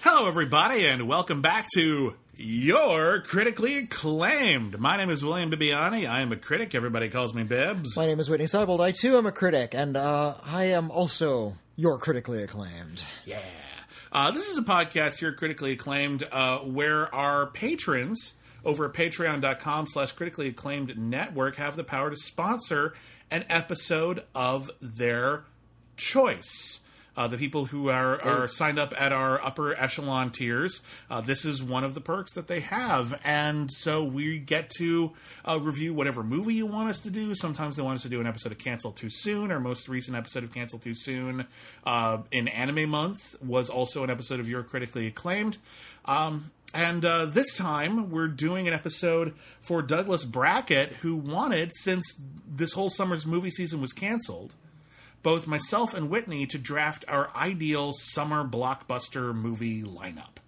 Hello, everybody, and welcome back to Your Critically Acclaimed. My name is William Bibbiani. I am a critic. Everybody calls me Bibbs. My name is Whitney Seibold. I too am a critic, and uh, I am also your critically acclaimed. Yeah. Uh, this is a podcast here, Critically Acclaimed, uh, where our patrons over at patreon.com slash critically acclaimed network have the power to sponsor an episode of their choice. Uh, the people who are, are signed up at our upper echelon tiers, uh, this is one of the perks that they have. And so we get to uh, review whatever movie you want us to do. Sometimes they want us to do an episode of Cancel Too Soon. Our most recent episode of Cancel Too Soon uh, in Anime Month was also an episode of Your Critically Acclaimed. Um, and uh, this time, we're doing an episode for Douglas Brackett, who wanted, since this whole summer's movie season was canceled, both myself and Whitney to draft our ideal summer blockbuster movie lineup.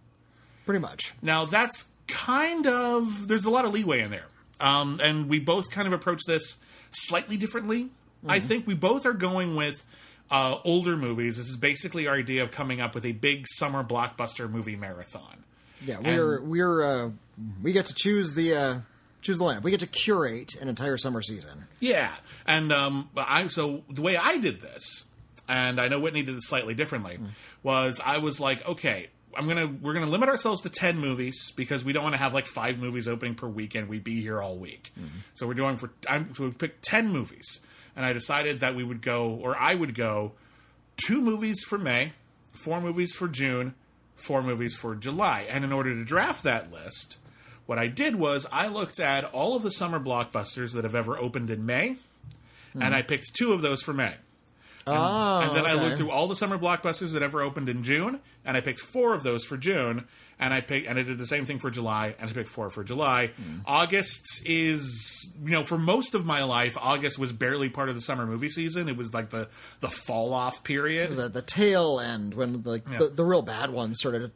Pretty much. Now, that's kind of, there's a lot of leeway in there. Um, and we both kind of approach this slightly differently. I think we both are going with uh, older movies. This is basically our idea of coming up with a big summer blockbuster movie marathon. Yeah, we're we're uh, we get to choose the uh, choose the lineup. We get to curate an entire summer season. Yeah, and um, I so the way I did this, and I know Whitney did it slightly differently, was I was like, okay, I'm gonna we're gonna limit ourselves to ten movies because we don't want to have like five movies opening per weekend. We'd be here all week, so we're doing for I'm, so we picked ten movies, and I decided that we would go or I would go two movies for May, four movies for June, four movies for July, and in order to draft that list. What I did was I looked at all of the summer blockbusters that have ever opened in May, and I picked two of those for May. Oh, And then I looked through all the summer blockbusters that ever opened in June, and I picked four of those for June. And I picked, and I did the same thing for July, and I picked four for July. Hmm. August is, you know, for most of my life, August was barely part of the summer movie season. It was like the the fall off period. the the tail end when like the, the real bad ones sort of uh,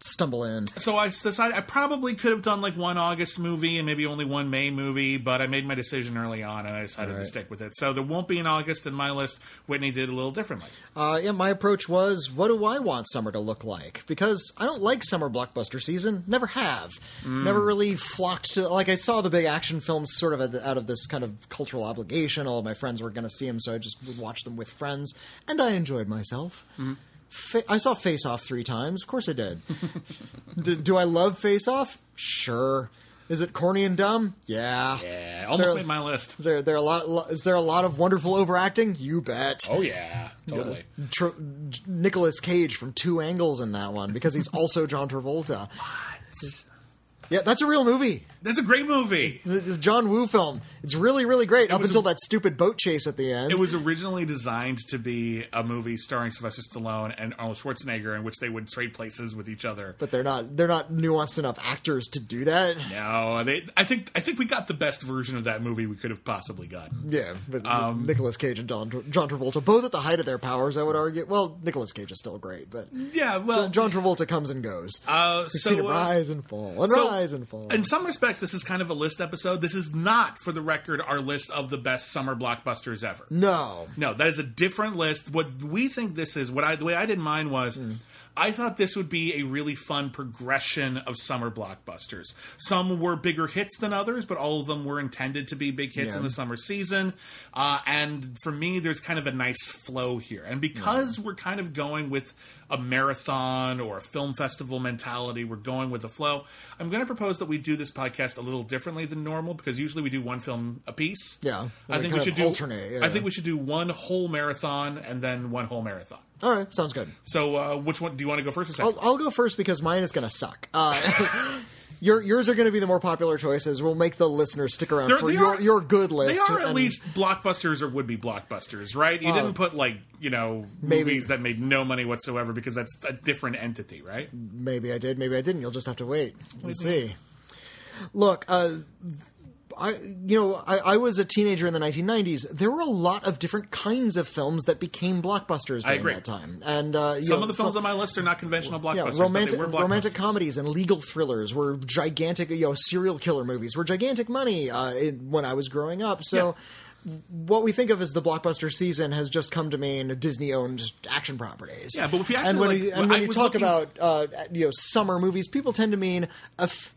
stumble in. So I decided I probably could have done like one August movie and maybe only one May movie, but I made my decision early on, and I decided to stick with it. So there won't be an August in my list. Whitney did a little differently. Uh, yeah, my approach was, what do I want summer to look like? Because I don't like summer blockbuster season. Never have. Never really flocked to. Like I saw the big action films sort of out of this kind of cultural obligation. All of my friends were going to see them, so I just would watch them with friends, and I enjoyed myself. Fa- I saw Face Off three times. Of course I did. do, do I love Face Off? Sure. Is it corny and dumb? Yeah. Yeah, almost there- made my list. Is there, there a lot? Is there a lot of wonderful overacting? You bet. Oh yeah, totally. Tr- Nicolas Cage from two angles in that one because he's also John Travolta. Yeah, that's a real movie. That's a great movie. It's a John Woo film. It's really, really great up until a- that stupid boat chase at the end. It was originally designed to be a movie starring Sylvester Stallone and Arnold Schwarzenegger, in which they would trade places with each other. but they're not they're not nuanced enough actors to do that. No, they. I think. I think we got the best version of that movie we could have possibly gotten. Yeah, but Um, Nicolas Cage and John, John Travolta, both at the height of their powers, I would argue. Well, Nicolas Cage is still great, but Yeah, well, John Travolta comes and goes. uh, We've so, seen it uh, rise and fall and so, rise and fall. In some respects, this is kind of a list episode. This is not, for the record, our list of the best summer blockbusters ever. no, No, that is a different list. What we think this is, what I the way I did mine was hmm. I thought this would be a really fun progression of summer blockbusters. Some were bigger hits than others, but all of them were intended to be big hits Yeah. in the summer season. Uh, and for me, there's kind of a nice flow here. And because we're kind of going with a marathon or a film festival mentality, we're going with the flow. I'm going to propose that we do this podcast a little differently than normal because usually we do one film a piece. Yeah, I think we should do alternate, yeah. I think we should do one whole marathon and then one whole marathon. All right, sounds good. So, uh, which one do you want to go first or second? I'll, I'll go first because mine is going to suck. Uh, your, yours are going to be the more popular choices. We'll make the listeners stick around They're- for they your, are- your good they list. are at and- least blockbusters or would be blockbusters, right? You didn't put like you know maybe- movies that made no money whatsoever because that's a different entity, right? Maybe I did, maybe I didn't. You'll just have to wait and see. Look, uh, I you know I, I was a teenager in the 1990s. There were a lot of different kinds of films that became blockbusters during that time, and uh, you Some know, of the films fil- on my list are not conventional blockbusters. yeah, romantic they were blockbusters. romantic comedies and legal thrillers were gigantic. You know, serial killer movies were gigantic money uh, in, when I was growing up. So. What we think of as the blockbuster season has just come to mean Disney-owned action properties. Yeah, but if you actually, and when, like, you, and when you talk looking- about uh, you know summer movies, people tend to mean a f-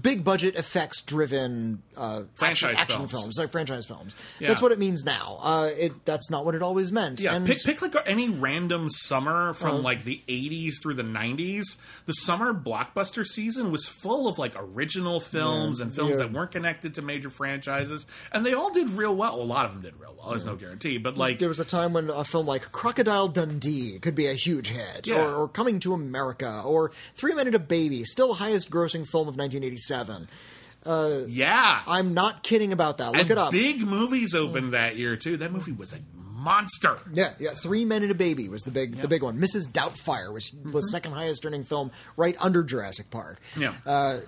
big budget effects driven uh, Franchise action, films. films, like franchise films. Yeah. That's what it means now. Uh, it that's not what it always meant. Yeah, and pick, pick like any random summer from Uh-huh. like the 80s through the 90s. The summer blockbuster season was full of like original films and films Yeah. that weren't connected to major franchises, and they all did real well. A lot of them did real well. There's no mm. guarantee, but mm. like there was a time when a film like Crocodile Dundee could be a huge hit, Yeah. or, or Coming to America, or Three Men and a Baby, still highest grossing film of 1987. Uh, yeah, I'm not kidding about that. Look and it up. big movies mm. opened that year too. That movie was a monster. Yeah, yeah. Three Men and a Baby was the big, the big one. Mrs. Doubtfire was was mm-hmm. second highest earning film, right under Jurassic Park. Yeah. Uh,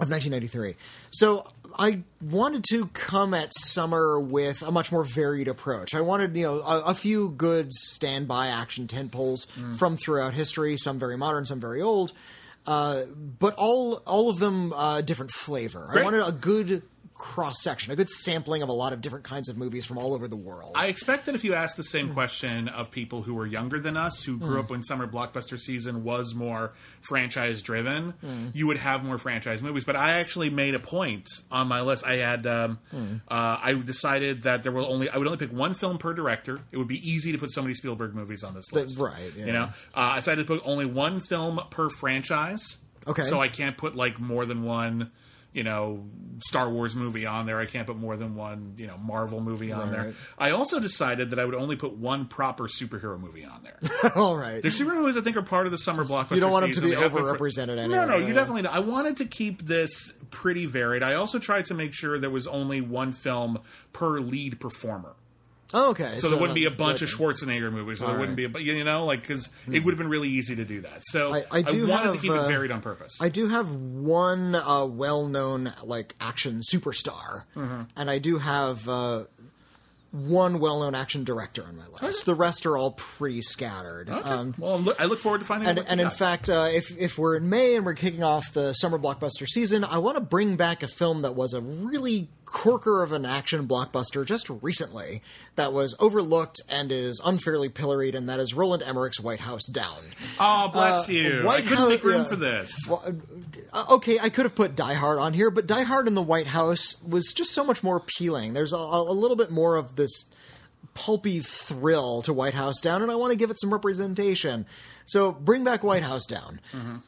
of 1993. So I wanted to come at summer with a much more varied approach. I wanted, you know, a, a few good standby action tent tentpoles from throughout history, some very modern, some very old, uh, but all all of them uh, different flavor. I wanted a good cross section, a good sampling of a lot of different kinds of movies from all over the world. I expect that if you ask the same question of people who were younger than us, who grew up when summer blockbuster season was more franchise driven, you would have more franchise movies. But I actually made a point on my list. I had, um, uh, I decided that there will only, I would only pick one film per director. It would be easy to put so many Spielberg movies on this list, right, yeah. You know, uh, I decided to put only one film per franchise. Okay. so I can't put like more than one. You know, Star Wars movie on there. I can't put more than one, you know, Marvel movie on there. I also decided that I would only put one proper superhero movie on there. all right. the superhero movies I think are part of the summer blockbuster. You don't want them to be overrepresented No, anyway, no, you yeah. definitely. Don't. I wanted to keep this pretty varied. I also tried to make sure there was only one film per lead performer. Oh, okay. So, there wouldn't be a bunch of. Schwarzenegger movies. So there wouldn't be, a, you know, like because it would have been really easy to do that. So I- I do wanted to keep uh, it varied on purpose. I do have one uh, well-known like action superstar, Mm-hmm. and I do have uh, one well-known action director on my list. The rest are all pretty scattered. Okay. Um, well, look, I look forward to finding. and and in got. fact, uh, if if we're in May and we're kicking off the summer blockbuster season, I want to bring back a film that was a really corker of an action blockbuster just recently that was overlooked and is unfairly pilloried, and that is Roland Emmerich's White House Down. oh bless uh, you! I White couldn't House- make room for this. Well, uh, okay, I could have put Die Hard on here, but Die Hard in the White House was just so much more appealing. There's a, a little bit more of this pulpy thrill to White House Down, and I want to give it some representation. So bring back White House Down,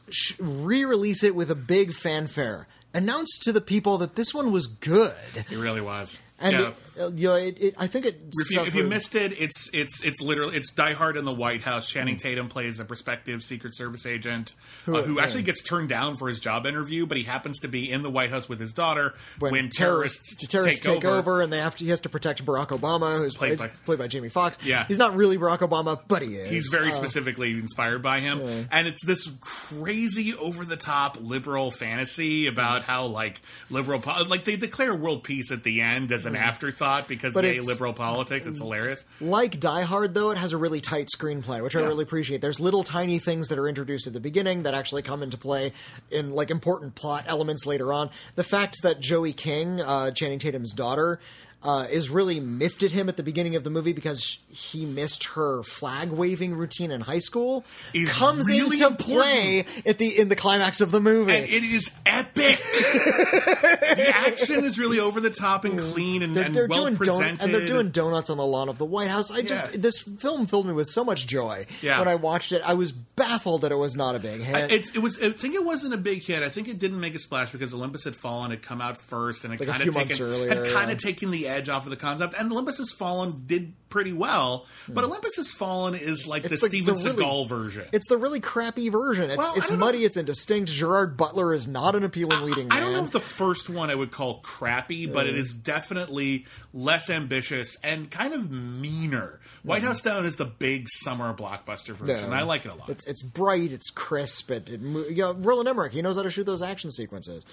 Sh- re-release it with a big fanfare. Announce to the people that this one was good, It really was. and yeah. Uh, you know, it, it, I think it. If you, if you missed it, it's it's it's literally it's Die Hard in the White House. Channing Hmm. Tatum plays a prospective Secret Service agent uh, who yeah. actually gets turned down for his job interview, but he happens to be in the White House with his daughter when, terrorists, terrorists take, over. and they have to, he has to protect Barack Obama, who's Played played, by- played by Jamie Foxx. Yeah. he's not really Barack Obama, but he is. He's very Uh, specifically inspired by him, and it's this crazy, over the top liberal fantasy about how like liberal, like they declare world peace at the end as an afterthought because But yay liberal politics. It's hilarious. Like Die Hard, though, it has a really tight screenplay, which I really appreciate. There's little tiny things that are introduced at the beginning that actually come into play in like important plot elements later on. The fact that Joey King, uh, Channing Tatum's daughter, uh, is really miffed at him at the beginning of the movie because he missed her flag waving routine in high school. Is comes really into important. play at the in the climax of the movie. and it is epic. the action is really over the top and clean and, they're, and they're well doing presented. don- and they're doing donuts on the lawn of the White House. I just Yeah. this film filled me with so much joy Yeah. when I watched it. I was baffled that it was not a big hit. It, it was. I think it wasn't a big hit. I think it didn't make a splash because Olympus had fallen had come out first, and it Like kind of taken earlier, had kind yeah. of taken the edge off of the concept. And Olympus has fallen did pretty well, but Olympus has fallen is like the Hmm. It's like Steven the really- Seagal version. it's the really crappy version. It's Well, I it's don't know muddy. It's indistinct. Gerard Butler is not an appealing leading man. I don't know if the first one I would call crappy, but it is definitely less ambitious and kind of meaner. White House Down is the big summer blockbuster version. And I like it a lot. It's it's bright. It's crisp. It, it mo- you know, Roland Emmerich. He knows how to shoot those action sequences.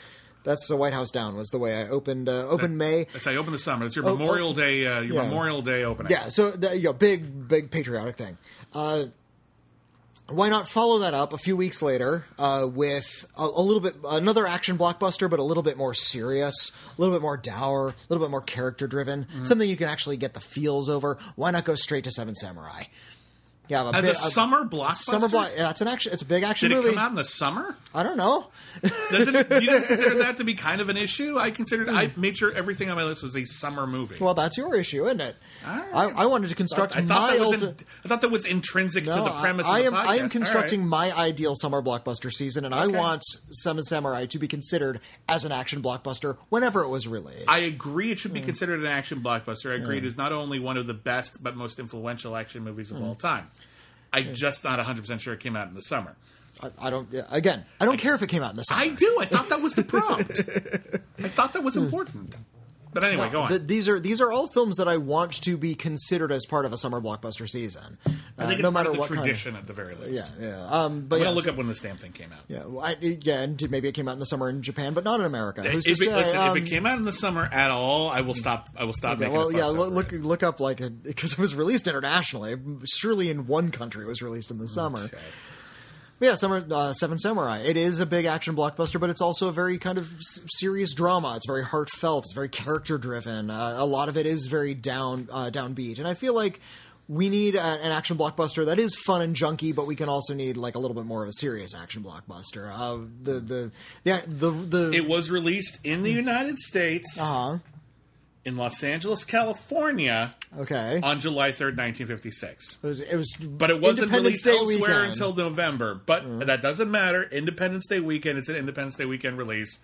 That's the White House Down. Was the way I opened uh, opened May. That's how you open the summer. It's your Oh, Memorial oh, Day. Uh, your yeah. Memorial Day opening. Yeah, so the, you know, big, big patriotic thing. Uh, why not follow that up a few weeks later uh, with a, a little bit another action blockbuster, but a little bit more serious, a little bit more dour, a little bit more character driven, Mm-hmm. something you can actually get the feels over. Why not go straight to Seven Samurai? Yeah, a As bit- a summer blockbuster? summer block. Yeah, it's an action. It's a big action Did it movie. come out in the summer? I don't know. Didn't- you didn't consider that to be kind of an issue? I considered, I made sure everything on my list was a summer movie. Well, that's your issue, isn't it? Right. I, I wanted to construct I thought, my that was in- I thought that was intrinsic to the premise I, of am. I am constructing right. my ideal summer blockbuster season, and I want Seven Samurai to be considered as an action blockbuster whenever it was released. I agree it should Hmm. be considered an action blockbuster. I agree it is not only one of the best but most influential action movies Hmm. of all time. I'm just not 100% sure it came out in the summer. I, I don't. yeah, Again, I don't care if it came out in the summer. I do. I thought that was the prompt. I thought that was hmm. important. But anyway, go on. Th- these are these are all films that I want to be considered as part of a summer blockbuster season. I Uh, think it's no matter the what kind of- tradition at the very least. yeah, yeah. Um, but I'm yeah, look so- up when this damn thing came out. Yeah, well, I, yeah, and maybe it came out in the summer in Japan, but not in America. Who's If to it, say? listen, Um, if it came out in the summer at all, I will stop. I will stop making. well, yeah, look, look it. look up like because it was released internationally. Surely in one country it was released in the summer. Okay. Yeah, Summer uh, Seven Samurai. It is a big action blockbuster, but it's also a very kind of s- serious drama. It's very heartfelt. It's very character driven. Uh, a lot of it is very down uh, downbeat, and I feel like we need a, an action blockbuster that is fun and junky, but we can also need like a little bit more of a serious action blockbuster. Uh, the the the the, the It was released in the United States, uh-huh. In Los Angeles, California, okay. on July 3rd, 1956. It was, it was But it wasn't released Day elsewhere weekend. Until November. But mm-hmm. that doesn't matter. Independence Day weekend. It's an Independence Day weekend release.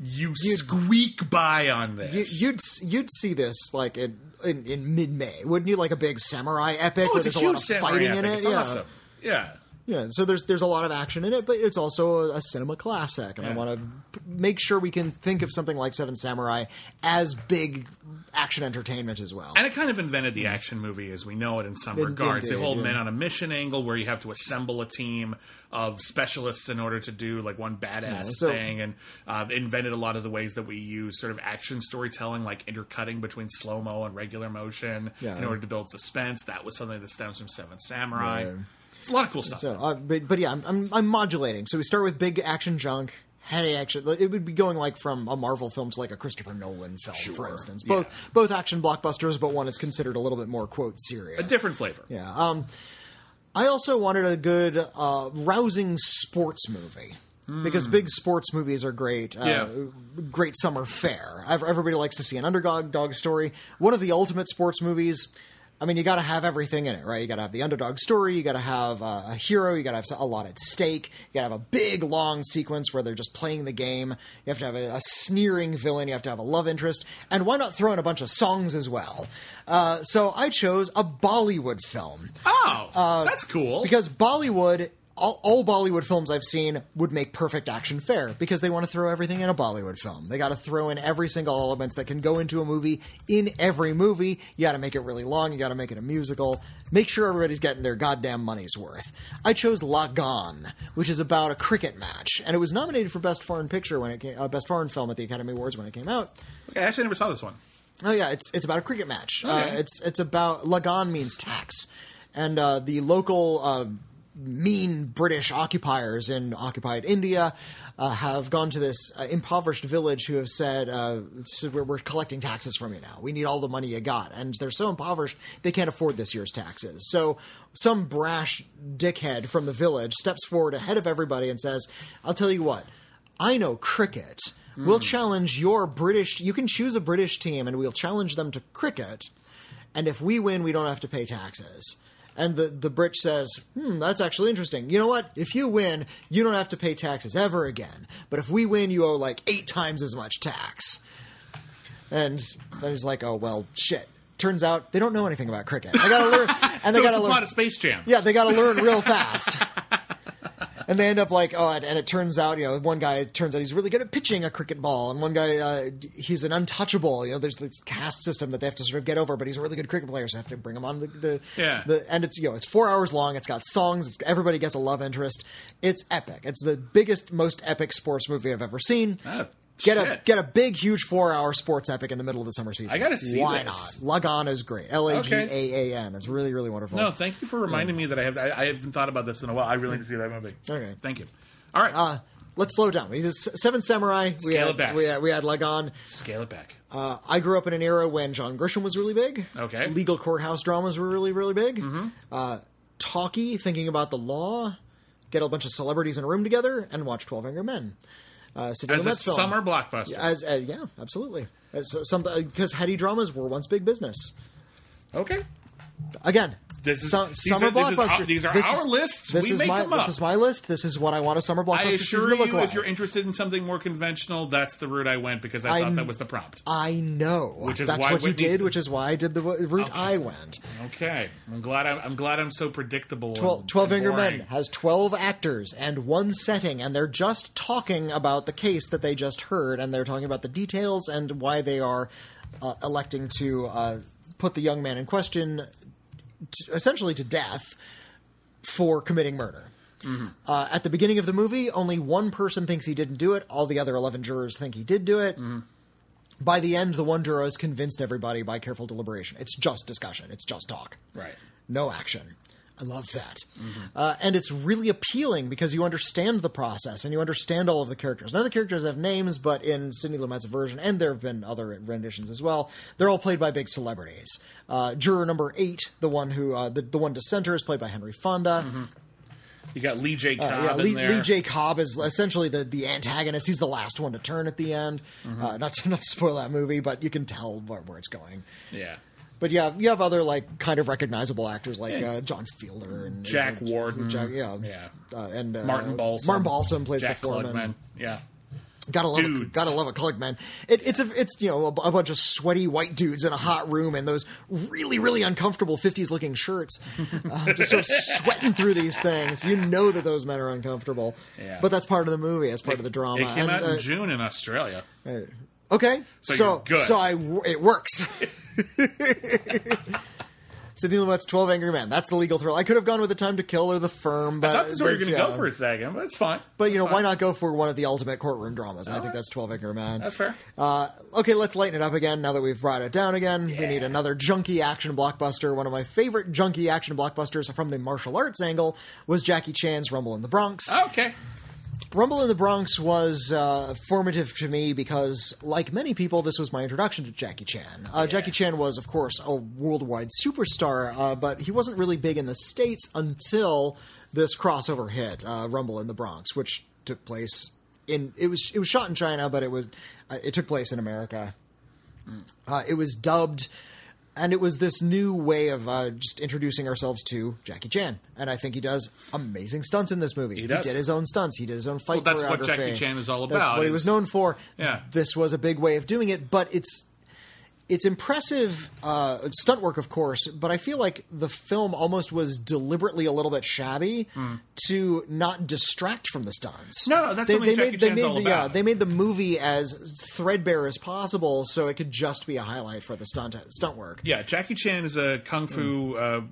You squeak by on this. you'd you'd see this like in in, in mid May, wouldn't you? Like a big samurai epic oh, where it's a there's a, lot huge of samurai fighting in epic. it. It's yeah. awesome. Yeah. Yeah, so there's there's a lot of action in it, but it's also a, a cinema classic, and I want to make sure we can think of something like Seven Samurai as big action entertainment as well. And it kind of invented the action movie as we know it in some It- it regards. did, the whole yeah. men on a mission angle where you have to assemble a team of specialists in order to do like one badass so- thing and uh, invented a lot of the ways that we use sort of action storytelling like intercutting between slow-mo and regular motion Yeah. in order to build suspense. That was something that stems from Seven Samurai. It's a lot of cool stuff. So, uh, but, but yeah, I'm, I'm I'm modulating. So we start with big action junk, heady action. It would be going like from a Marvel film to like a Christopher Nolan film, for Sure, instance. yeah. Both both action blockbusters, but one is considered a little bit more quote serious. a different flavor. Yeah. Um, I also wanted a good, uh, rousing sports movie. Because big sports movies are great, uh. Yeah. great summer fare. Ev- Everybody likes to see an underdog dog story. One of the ultimate sports movies. I mean, you got to have everything in it, right? You got to have the underdog story. You got to have uh, a hero. You got to have a lot at stake. You got to have a big, long sequence where they're just playing the game. You have to have a, a sneering villain. You have to have a love interest, and why not throw in a bunch of songs as well? Uh, so I chose a Bollywood film Oh, that's cool. Uh, because Bollywood, all, all Bollywood films I've seen would make perfect action fare because they want to throw everything in a Bollywood film. They got to throw in every single element that can go into a movie in every movie. You got to make it really long. You got to make it a musical. Make sure everybody's getting their goddamn money's worth. I chose Lagaan, which is about a cricket match, and it was nominated for best foreign picture when it came, uh, best foreign film at the Academy Awards when it came out. okay, I actually never saw this one. Oh yeah, it's it's about a cricket match. Uh, it's it's about Lagaan means tax, and uh, the local uh, mean British occupiers in occupied India uh, have gone to this uh, impoverished village who have said, uh, said we're, we're collecting taxes from you now. We need all the money you got, and they're so impoverished they can't afford this year's taxes. So some brash dickhead from the village steps forward ahead of everybody and says, "I'll tell you what, I know cricket." We'll challenge your British. You can choose a British team, and we'll challenge them to cricket. And if we win, we don't have to pay taxes. And the the Brit says, "Hmm, that's actually interesting. You know what? If you win, you don't have to pay taxes ever again. But if we win, you owe like eight times as much tax." And then he's like, "Oh well, shit." Turns out they don't know anything about cricket. They gotta learn, and they So it's gotta learn. plot of Space Jam. Yeah, they got to learn real fast. and they end up like, oh, and, and it turns out, you know, one guy it turns out he's really good at pitching a cricket ball, and one guy uh, he's an untouchable. You know, there's this caste system that they have to sort of get over, but he's a really good cricket player, so they have to bring him on the, the Yeah. The, and it's you know, it's four hours long. It's got songs. It's, everybody gets a love interest. It's epic. It's the biggest, most epic sports movie I've ever seen. Ah, Get a get a big, huge four-hour sports epic in the middle of the summer season. I gotta see Why this. not? Lagaan is great. L a g a a n. It's really, really wonderful. No, thank you for reminding me that I have. I, I haven't thought about this in a while. I really need to see that movie. Okay. Thank you. All right, Uh, let's slow down. We did Seven Samurai. we Scale had, it back. We had, we had Lagaan. scale it back. Uh, I grew up in an era when John Grisham was really big. Okay. Legal courthouse dramas were really, really big. Mm-hmm. Uh, talky, thinking about the law, get a bunch of celebrities in a room together, and watch Twelve Angry Men. Uh, Sidney As a Lumet's film. summer blockbuster. As, as yeah, absolutely. As uh, some because heady dramas were once big business. Okay. Again, This is- su- these summer are- this is blockbuster. these are This our is- lists. This We is make my this is my list. This is what I want a summer blockbuster I assure you, like. if you're interested in something more conventional, that's the route I went because I, I- thought that was the prompt. I know. Which is That's why what you did, which is why I did the route I went. Okay, I'm glad. I'm, I'm glad I'm so predictable. 12, and- 12 and Angry. Men has 12 actors and one setting, and they're just talking about the case that they just heard, and they're talking about the details and why they are uh, electing to uh, put the young man in question t essentially to death for committing murder. Uh, at the beginning of the movie, only one person thinks he didn't do it. All the other 11 jurors think he did do it. By the end, the one juror has convinced everybody by careful deliberation. It's just discussion, it's just talk Right. no action. I love that. Uh, and it's really appealing because you understand the process and you understand all of the characters. None of the characters have names, but in Sidney Lumet's version, and there have been other renditions as well, they're all played by big celebrities. Uh, juror number eight, the one who, uh, the, the one dissenter, is played by Henry Fonda. You got Lee J. Cobb Uh, yeah, in Lee. Lee J. Cobb is essentially the, the antagonist. He's the last one to turn at the end. Uh, not, to, not spoil that movie, but you can tell where, where it's going. Yeah. But yeah, you have other like kind of recognizable actors like uh, John Fiedler and Jack Warden. Jack, yeah, Yeah. uh, and uh, Martin Balsam. Martin Balsam plays Jack the foreman. Klugman. Yeah. Gotta love, a, gotta love a Klugman. It, it's a, it's you know a, a bunch of sweaty white dudes in a hot room and those really really uncomfortable fifties looking shirts, uh, just sort of sweating through these things. You know that those men are uncomfortable, Yeah. but that's part of the movie. That's part of the drama. It came and, out uh, in June in Australia. Okay, So so you're so I it works. Sidney Lumet's Twelve Angry Men. That's the legal thrill. I could have gone with The Time to Kill or The Firm, but I thought this was where you were this- going to yeah. go for a second, but it's fine. But you know, It's why not go for one of the ultimate courtroom dramas? And I think that's Twelve Angry Men. That's fair. Uh, okay, let's lighten it up again. Now that we've brought it down again, we need another junky action blockbuster. One of my favorite junky action blockbusters from the martial arts angle was Jackie Chan's Rumble in the Bronx. Okay. Rumble in the Bronx was uh, formative to me because, like many people, this was my introduction to Jackie Chan. Uh, Jackie Chan was, of course, a worldwide superstar, uh, but he wasn't really big in the States until this crossover hit, uh, Rumble in the Bronx, which took place in it was it was shot in China, but it was uh, it took place in America. Uh, it was dubbed, and it was this new way of uh, just introducing ourselves to Jackie Chan. And I think he does amazing stunts in this movie. He does. did his own stunts. He did his own fight Well, that's what. Jackie Chan is all That's about, what he was known for. Yeah. This was a big way of doing it, but it's it's impressive uh, stunt work, of course. But I feel like the film almost was deliberately a little bit shabby to not distract from the stunts. No, no, that's something Jackie made, they made all the, Yeah, they made the movie as threadbare as possible, so it could just be a highlight for the stunt stunt work. Yeah, Jackie Chan is a kung fu. Uh,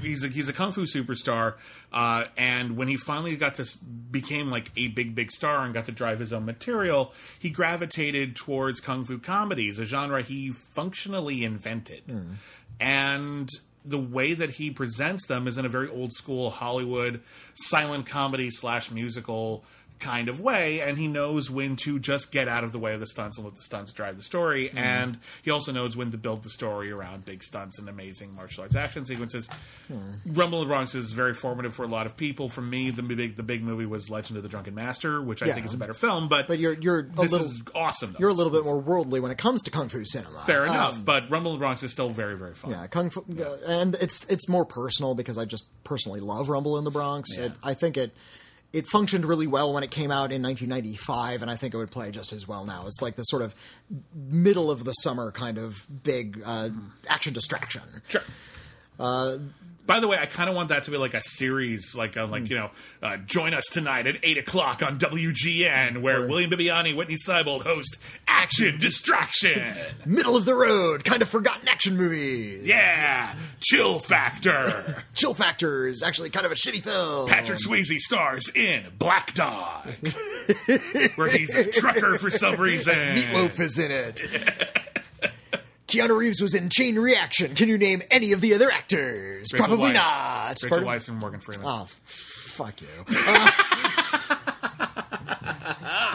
he's a he's a kung fu superstar, uh, and when he finally got to became like a big big star and got to drive his own material, he gravitated towards kung fu comedies, a genre he functionally invented, and. The way that he presents them is in a very old school Hollywood silent comedy slash musical kind of way, and he knows when to just get out of the way of the stunts and let the stunts drive the story. And he also knows when to build the story around big stunts and amazing martial arts action sequences. Rumble in the Bronx is very formative for a lot of people. For me, the big the big movie was Legend of the Drunken Master, which I Yeah. think is a better film. But But you're you're a this little is awesome. Though. you're a little bit more worldly when it comes to kung fu cinema. fair Um, enough. but Rumble in the Bronx is still very very fun. Yeah, kung fu, uh, and it's it's more personal because I just personally love Rumble in the Bronx. Yeah. It, I think it it functioned really well when it came out in 1995, and I think it would play just as well now. It's like the sort of middle of the summer kind of big uh, action distraction. Sure. By the way, I kind of want that to be like a series, like uh, like you know, uh, join us tonight at eight o'clock on WGN, where William Bibbiani, Whitney Seibold host Action Distraction. Middle of the road, kind of forgotten action movies. yeah, Chill Factor. Chill Factor is actually kind of a shitty film. Patrick Swayze stars in Black Dog, where he's a trucker for some reason. Meatloaf is in it. Keanu Reeves was in Chain Reaction. Can you name any of the other actors? Rachel Probably Weisz. not. Rachel Pardon? Weisz and Morgan Freeman. Oh, fuck you. Uh,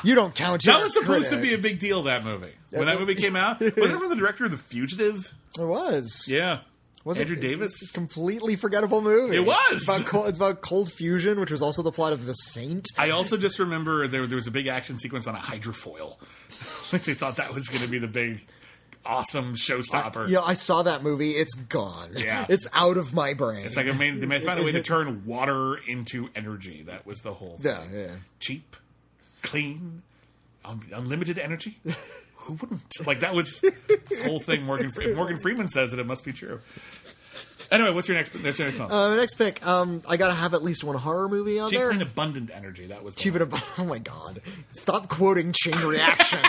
you don't count. that was supposed to be a big deal. That movie when that movie came out, was it from the director of The Fugitive? It was. Yeah, Was it Andrew it, Davis. Completely forgettable movie. It was! It's about, cold, it's about cold fusion, which was also the plot of The Saint. I also just remember there there was a big action sequence on a hydrofoil. like they thought that was going to be the big, awesome showstopper. Yeah, I saw that movie. It's gone. Yeah. It's out of my brain. It's like a main, they may find a way to turn water into energy. That was the whole thing. yeah, yeah. cheap, clean, un- unlimited energy. Who wouldn't? Like that was this whole thing. Morgan if Morgan Freeman says it, it must be true. Anyway, what's your next? What's your next film? Uh, next pick. Um, I gotta have at least one horror movie on cheap, there. clean, abundant energy. That was. The and abundant. Oh my god! Stop quoting Chain Reaction.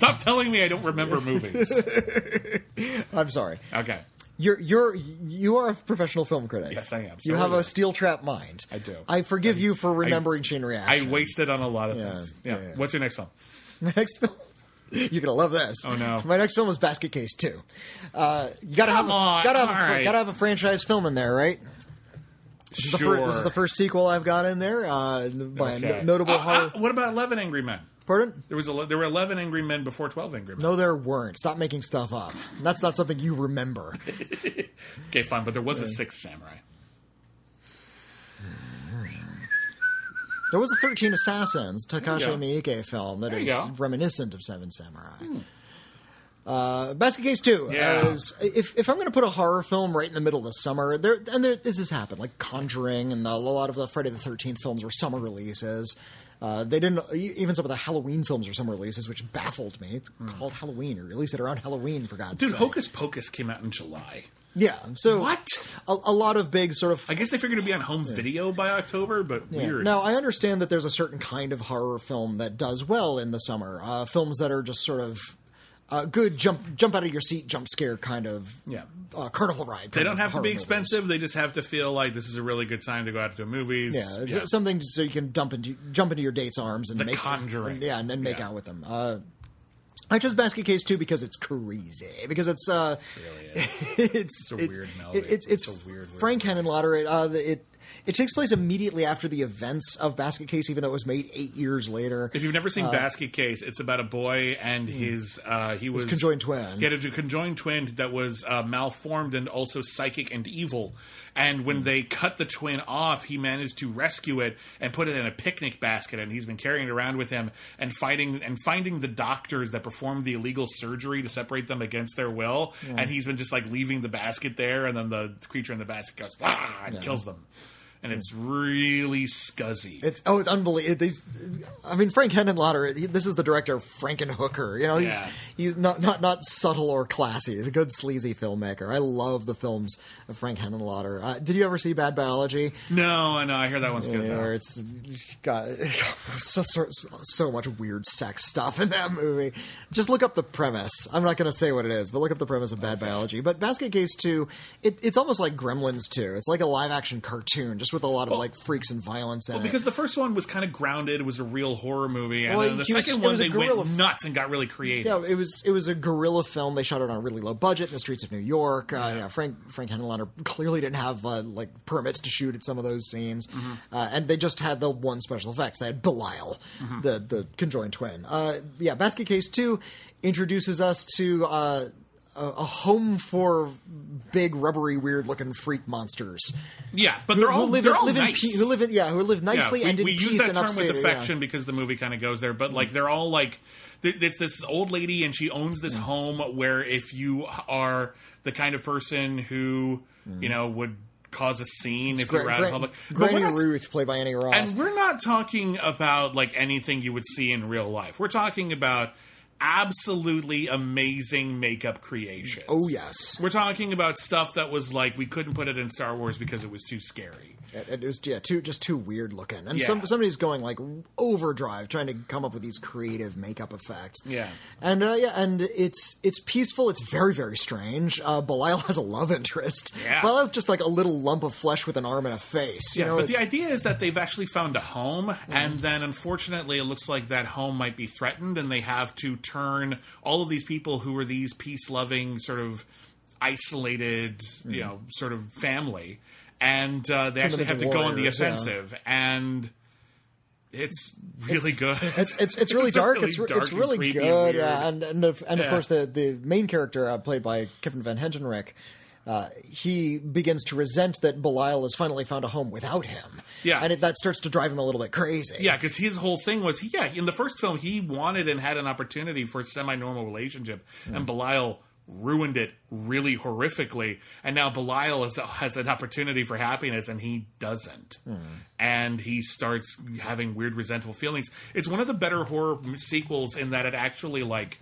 Stop telling me I don't remember movies. I'm sorry. Okay. You're you're you are a professional film critic. Yes, I am. You have a steel trap mind. I do. I forgive you for remembering Chain reaction. I wasted on a lot of Yeah, things. Yeah. yeah. What's your next film? My next film. You're gonna love this. Oh, no. My next film is Basket Case Two. Uh, you gotta have a, on, gotta have a, right. gotta have a franchise film in there, right? This is, the Sure. first, this is the first sequel I've got in there uh, by a Okay. no- notable Uh, horror. uh, what about Eleven Angry Men? Pardon? There was a, there were eleven Angry Men before Twelve Angry Men. No, there weren't. Stop making stuff up. That's not something you remember. Okay, fine, but there was a Sixth Samurai. There was a 13 Assassins, Takashi. Miike film that is go. reminiscent of Seven Samurai. Uh, Basket Case 2 Yeah. is if if I'm going to put a horror film right in the middle of the summer, there and there, this has happened like Conjuring and the, a lot of the Friday the 13th films were summer releases. Uh, they didn't even some of the Halloween films were summer releases, which baffled me. It's called Halloween, or released it around Halloween for God's Dude, sake. Dude, Hocus Pocus came out in July. yeah, so What? A, a lot of big sort of I guess they figured it'd be on home video by October, but Yeah. weird. Now, I understand that there's a certain kind of horror film that does well in the summer. Uh, films that are just sort of uh, good jump jump out of your seat, jump scare kind of Yeah. uh, carnival ride. They don't have to be movies. expensive. They just have to feel like this is a really good time to go out to movies. Yeah, it's something so you can dump into jump into your date's arms and The make Conjuring. yeah, and then make Yeah. out with them. Uh, I chose Basket Case too because it's crazy. Because it's uh, Really is. it's a it- weird melody. it- it's it's, It's a weird, weird Frank Henenlotter. It, uh, it it takes place immediately after the events of Basket Case, even though it was made eight years later. If you've never Uh, seen Basket Case, it's about a boy and his uh, he was hmm. conjoined twin. He had a conjoined twin that was uh, malformed and also psychic and evil. And when they cut the twin off, he managed to rescue it and put it in a picnic basket. And he's been carrying it around with him and fighting and finding the doctors that performed the illegal surgery to separate them against their will. And he's been just like leaving the basket there, and then the creature in the basket goes ah and kills them. And it's really scuzzy. It's oh, it's unbelievable. These, I mean, Frank Henenlotter. he- This is the director of Frankenhooker. You know, he's Yeah. he's not not not subtle or classy. He's a good sleazy filmmaker. I love the films of Frank Henenlotter. Uh, did you ever see Bad Biology? no, I know. I hear that one's good. Though. it's got so, so so much weird sex stuff in that movie. Just look up the premise. I'm not going to say what it is, but look up the premise of Bad Biology. But Basket Case Two, it, it's almost like Gremlins Two. It's like a live action cartoon, just with a lot of like freaks and violence in it. Because the first one was kind of grounded, it was a real horror movie, and Well, then the he was- second one they went f- nuts and got really creative. Yeah, it was it was a guerrilla film. They shot it on a really low budget in the streets of New York. Uh, yeah, Frank Frank Henenlotter clearly didn't have uh, like permits to shoot at some of those scenes, Mm-hmm. uh, and they just had the one special effects. They had Belial, Mm-hmm. the the conjoined twin. Uh, yeah, Basket Case Two introduces us to. Uh, a a home for big, rubbery, weird-looking freak monsters Yeah, but they're all who live they're in, all live in nice. pe- who live in yeah, who live nicely yeah, we, and in we peace use that term with yeah. affection because the movie kind of goes there. But like they're all like, th- it's this old lady and she owns this home where if you are the kind of person who you mm. know would cause a scene if Gra- you were out Gra- in public. Granny not- Ruth, played by Annie Ross. And we're not talking about like anything you would see in real life. We're talking about absolutely amazing makeup creations. Oh yes, We're talking about stuff that was like we couldn't put it in Star Wars because it was too scary. it, it was yeah, too just too weird looking, and Yeah. some somebody's going like overdrive trying to come up with these creative makeup effects. Yeah. and uh, yeah, and it's it's peaceful. It's very very strange. Uh, Belial has a love interest. Yeah. Belial's just like a little lump of flesh with an arm and a face. You Yeah, know, but the idea is that they've actually found a home, and then unfortunately, it looks like that home might be threatened, and they have to turn all of these people who are these peace-loving, sort of isolated, you know, sort of family, and uh, they actually have to into go on the warriors, yeah. offensive, and it's really good. It's it's it's really dark. really it's dark it's really creepy and good. yeah, and and of, and of course the the main character uh, played by Kevin Van Hentenryck. Uh, he begins to resent that Belial has finally found a home without him. Yeah. and it, that starts to drive him a little bit crazy. Yeah, because his whole thing was, he, yeah, in the first film, he wanted and had an opportunity for a semi-normal relationship, and Belial ruined it really horrifically. And now Belial has, has an opportunity for happiness, and he doesn't. And he starts having weird, resentful feelings. It's one of the better horror sequels in that it actually like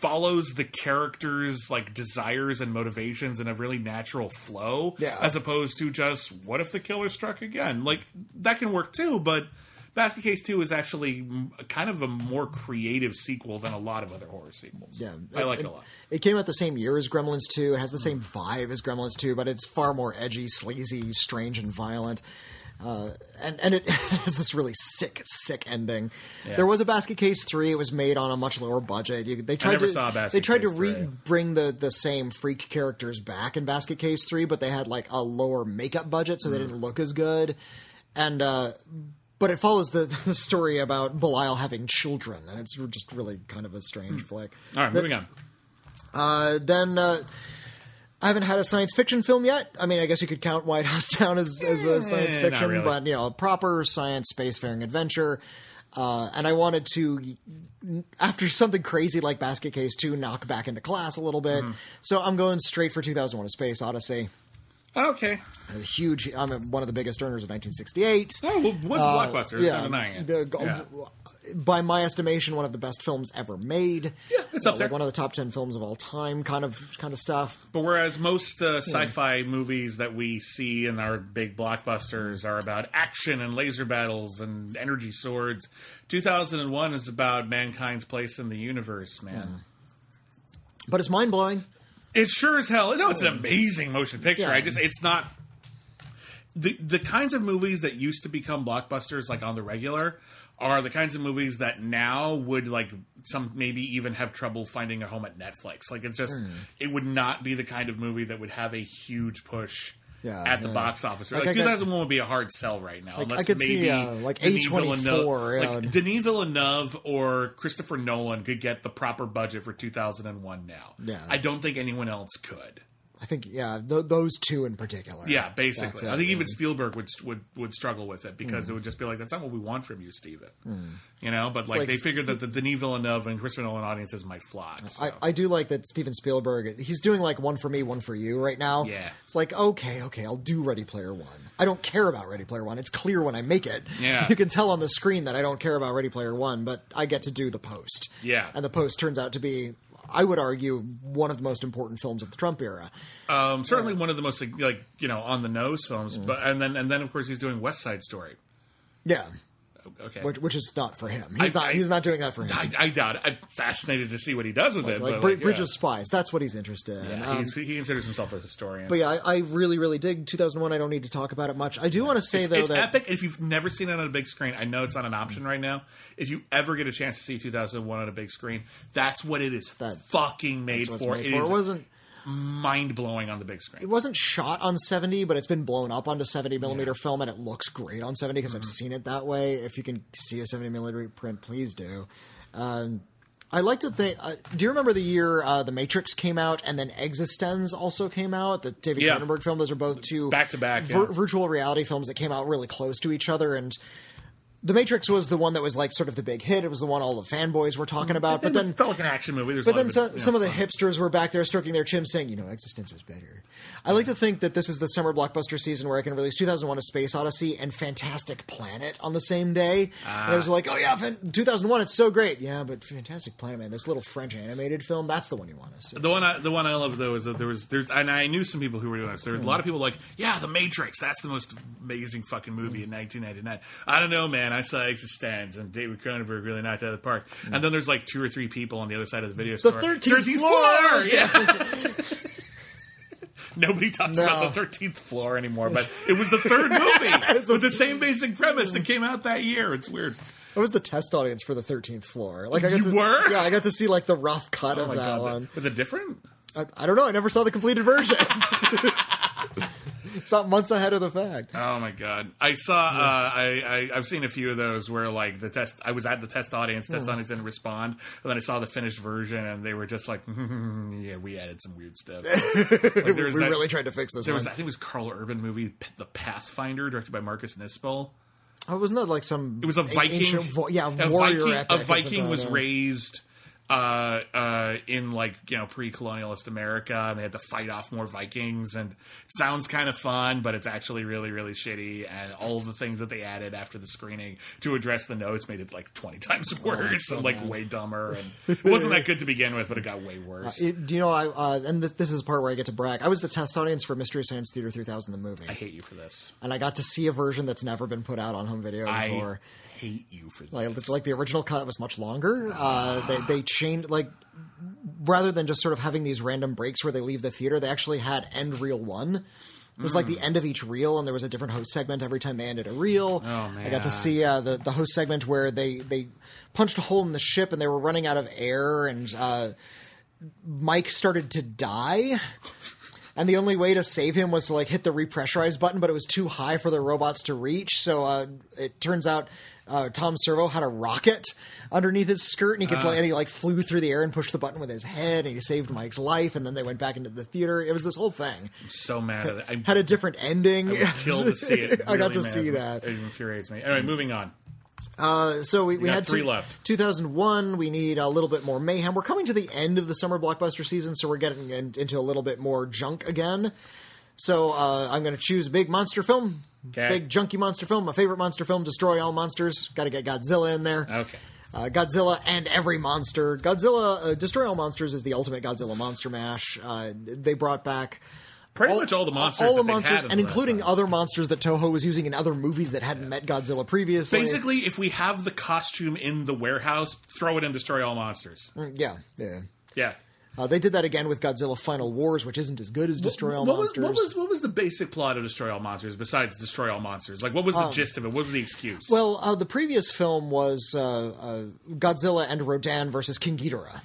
follows the characters like desires and motivations in a really natural flow Yeah. as opposed to just what if the killer struck again like that can work too but basket case 2 is actually kind of a more creative sequel than a lot of other horror sequels Yeah, i like it, a lot It came out the same year as Gremlins 2. It has the hmm. same vibe as Gremlins 2, but it's far more edgy, sleazy, strange, and violent. Uh, and and it has this really sick, sick ending. There was a Basket Case three. It was made on a much lower budget. You, they tried never to they tried to re- bring the the same freak characters back in Basket Case three, but they had like a lower makeup budget, so they Mm. didn't look as good. And uh, but it follows the, the story about Belial having children, and it's just really kind of a strange flick. all right moving on Uh, then uh, I haven't had a science fiction film yet. I mean, I guess you could count White House Down as, as a science Eh, fiction, really. but you know, a proper science spacefaring adventure. Uh, and I wanted to, after something crazy like Basket Case 2, knock back into class a little bit. Mm-hmm. So I'm going straight for 2001: A Space Odyssey. okay A huge, I'm one of the biggest earners of 1968. oh well, what's a blockbuster no denying it Uh, go- Yeah. By my estimation, one of the best films ever made. Yeah, it's up like there. one of the top ten films of all time, kind of kind of stuff. But whereas most uh, sci-fi movies that we see in our big blockbusters are about action and laser battles and energy swords, 2001 is about mankind's place in the universe, man. But it's mind blowing. It sure as hell. No, it's an amazing motion picture. Yeah. I just it's not the the kinds of movies that used to become blockbusters like on the regular are the kinds of movies that now would like some maybe even have trouble finding a home at Netflix. Like it's just Hmm. it would not be the kind of movie that would have a huge push Yeah, at the yeah. box office. Like, Like, I could- 2001 would be a hard sell right now. unless I could see, maybe uh, like Denis A24, Villeneuve, yeah. like Denis Villeneuve or Christopher Nolan could get the proper budget for 2001 now. Yeah. I don't think anyone else could. I think, yeah, th- those two in particular. Yeah, basically. I think even Spielberg would would would struggle with it because it would just be like, "That's not what we want from you, Steven. Hmm. You know, but like, like they figured that the Denis Villeneuve and Christopher Nolan audiences might flock. So. I, I do like that Steven Spielberg. He's doing like one for me, one for you right now. Yeah. it's like okay, okay, I'll do Ready Player One. I don't care about Ready Player One. It's clear when I make it. Yeah. you can tell on the screen that I don't care about Ready Player One, but I get to do the post. Yeah. and the post turns out to be, I would argue, one of the most important films of the Trump era. um, certainly one of the most like you know on the nose films, Mm. but and then and then of course he's doing West Side Story. Yeah, Okay, which, which is not for him. He's I- not. I- he's not doing that for him. I, I doubt. It. I'm fascinated to see what he does with it. like but like, Bridge yeah. of Spies. That's what he's interested in. Yeah, Um, he's, he considers himself a historian. but yeah, I, I really, really dig 2001. I don't need to talk about it much. I do want to say it's, though it's that epic. If you've never seen it on a big screen, I know it's not an option right now. If you ever get a chance to see 2001 on a big screen, that's what it is That- fucking made for. made It for. is It wasn't. Mind blowing on the big screen. It wasn't shot on 70, but it's been blown up onto 70 millimeter film, and it looks great on 70 because Mm-hmm. I've seen it that way. If you can see a 70 millimeter print, please do. Um, I like to think. Uh, do you remember the year uh, The Matrix came out, and then Existenz also came out? The David Yeah. Cronenberg film. Those are both two Back to back, vir- virtual reality films that came out really close to each other, and The Matrix was the one that was like sort of the big hit. It was the one all the fanboys were talking mm, about. But then, It felt like an action movie. There's but then of some, you some of the hipsters were back there stroking their chins, saying, "You know, Existenz was better." I like to think that this is the summer blockbuster season where I can release 2001: A Space Odyssey and Fantastic Planet on the same day. and I was ah. like, "Oh yeah, fan- 2001, it's so great." Yeah, but Fantastic Planet, man, this little French animated film, that's the one you want to see. The one, I, the one I love though is that there was, there's, and I knew some people who were doing this. There was a lot of people like, yeah, The Matrix. That's the most amazing fucking movie in 1999. I don't know, man. I saw Existenz and David Cronenberg really knocked out of the park. And then there's like two or three people on the other side of the video store. 13th 13th floor! Yeah. Nobody talks No. about the 13th floor anymore, but it was the third movie with the same basic premise that came out that year. It's weird. I was the test audience for the 13th floor. Like I got You to, were? yeah, I got to see like the rough cut Oh of that god, one. was it different? I, I don't know. I never saw the completed version. saw it months ahead of the fact. Oh my god! I saw. Uh, I, I I've seen a few of those where like the test. I was at the test audience. Test audience didn't respond, and then I saw the finished version, and they were just like, mm, "Yeah, we added some weird stuff." Like, We that- really tried to fix this There was. I think it was Karl Urban movie, The Pathfinder, directed by Marcus Nispel. Oh, wasn't that like some? It was a Viking. ancient yeah, a warrior Viking, a Viking was raised uh, uh, in like you know pre-colonialist America, and they had to fight off more Vikings. And it sounds kind of fun, but it's actually really really shitty. And all of the things that they added after the screening to address the notes made it like twenty times worse so and like bad. way dumber. And it wasn't that good to begin with, but it got way worse. It- you know? I uh, and this, this is the part where I get to brag. I was the test audience for Mystery Science Theater 3000, the movie, I hate you for this. and I got to see a version that's never been put out on home video before. I hate you for this. Like, like the original cut was much longer. Uh, they they changed like rather than just sort of having these random breaks where they leave the theater, they actually had end reel one. It was like the end of each reel, and there was a different host segment every time they ended a reel. Oh, I got to see uh, the the host segment where they they punched a hole in the ship and they were running out of air, and uh, Mike started to die. And the only way to save him was to like hit the repressurize button, but it was too high for the robots to reach. So uh, it turns out uh, Tom Servo had a rocket underneath his skirt, and he could and he like flew through the air and pushed the button with his head, and he saved Mike's life. And then they went back into the theater. It was this whole thing. I'm so mad at it. I Had a different ending. would kill to see it. I got to see that. It infuriates me. Anyway, moving on. Uh, so we, we had three two- left. 2001. We need a little bit more mayhem. We're coming to the end of the summer blockbuster season, so we're getting in, into a little bit more junk again. So uh, I'm going to choose a big monster film, Okay. big junky monster film. My favorite monster film, Destroy All Monsters. Got to get Godzilla in there. Okay. Uh, Godzilla and every monster. Godzilla, uh, Destroy All Monsters is the ultimate Godzilla monster mash. Uh, they brought back Pretty much all the monsters. all the monsters, had and including other monsters that Toho was using in other movies that hadn't met Godzilla previously. Basically, if we have the costume in the warehouse, throw it in Destroy All Monsters. yeah, yeah. Yeah. Uh, they did that again with Godzilla Final Wars, which isn't as good as Destroy All what was, Monsters. what was what was the basic plot of Destroy All Monsters besides Destroy All Monsters? Like, what was the gist of it? What was the excuse? Um, well, uh, the previous film was uh, uh, Godzilla and Rodan versus King Ghidorah.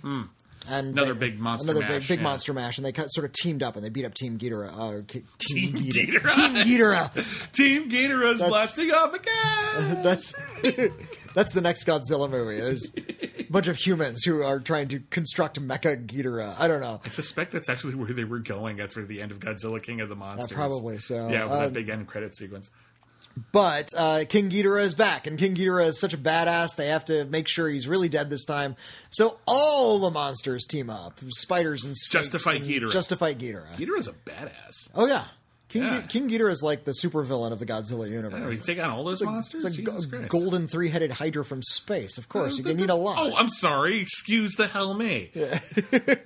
And Hmm. Another they- big monster another mash, big, big yeah. monster mash, and they sort of teamed up and they beat up Team Ghidorah. Uh, K- Team, Team Ghidorah. Ghidorah. Team Ghidorah. Team Ghidorah's That's- blasting off again. That's that's the next Godzilla movie. There's bunch of humans who are trying to construct Mecha Ghidorah. I don't know. I suspect that's actually where they were going after the end of Godzilla King of the Monsters. probably so. Yeah, with Um, that big end credit sequence. But uh, King Ghidorah is back, and King Ghidorah is such a badass. They have to make sure he's really dead this time. So all the monsters team up, spiders and snakes, Just to fight and Ghidorah. Just to fight Ghidorah. Ghidorah's a badass. Oh yeah, King Yeah. King Ghidorah is like the supervillain of the Godzilla universe. you take on all those monsters? It's a Jesus go- golden three-headed Hydra from space. Of course, you can need a lot. Oh, I'm sorry. Excuse the hell me.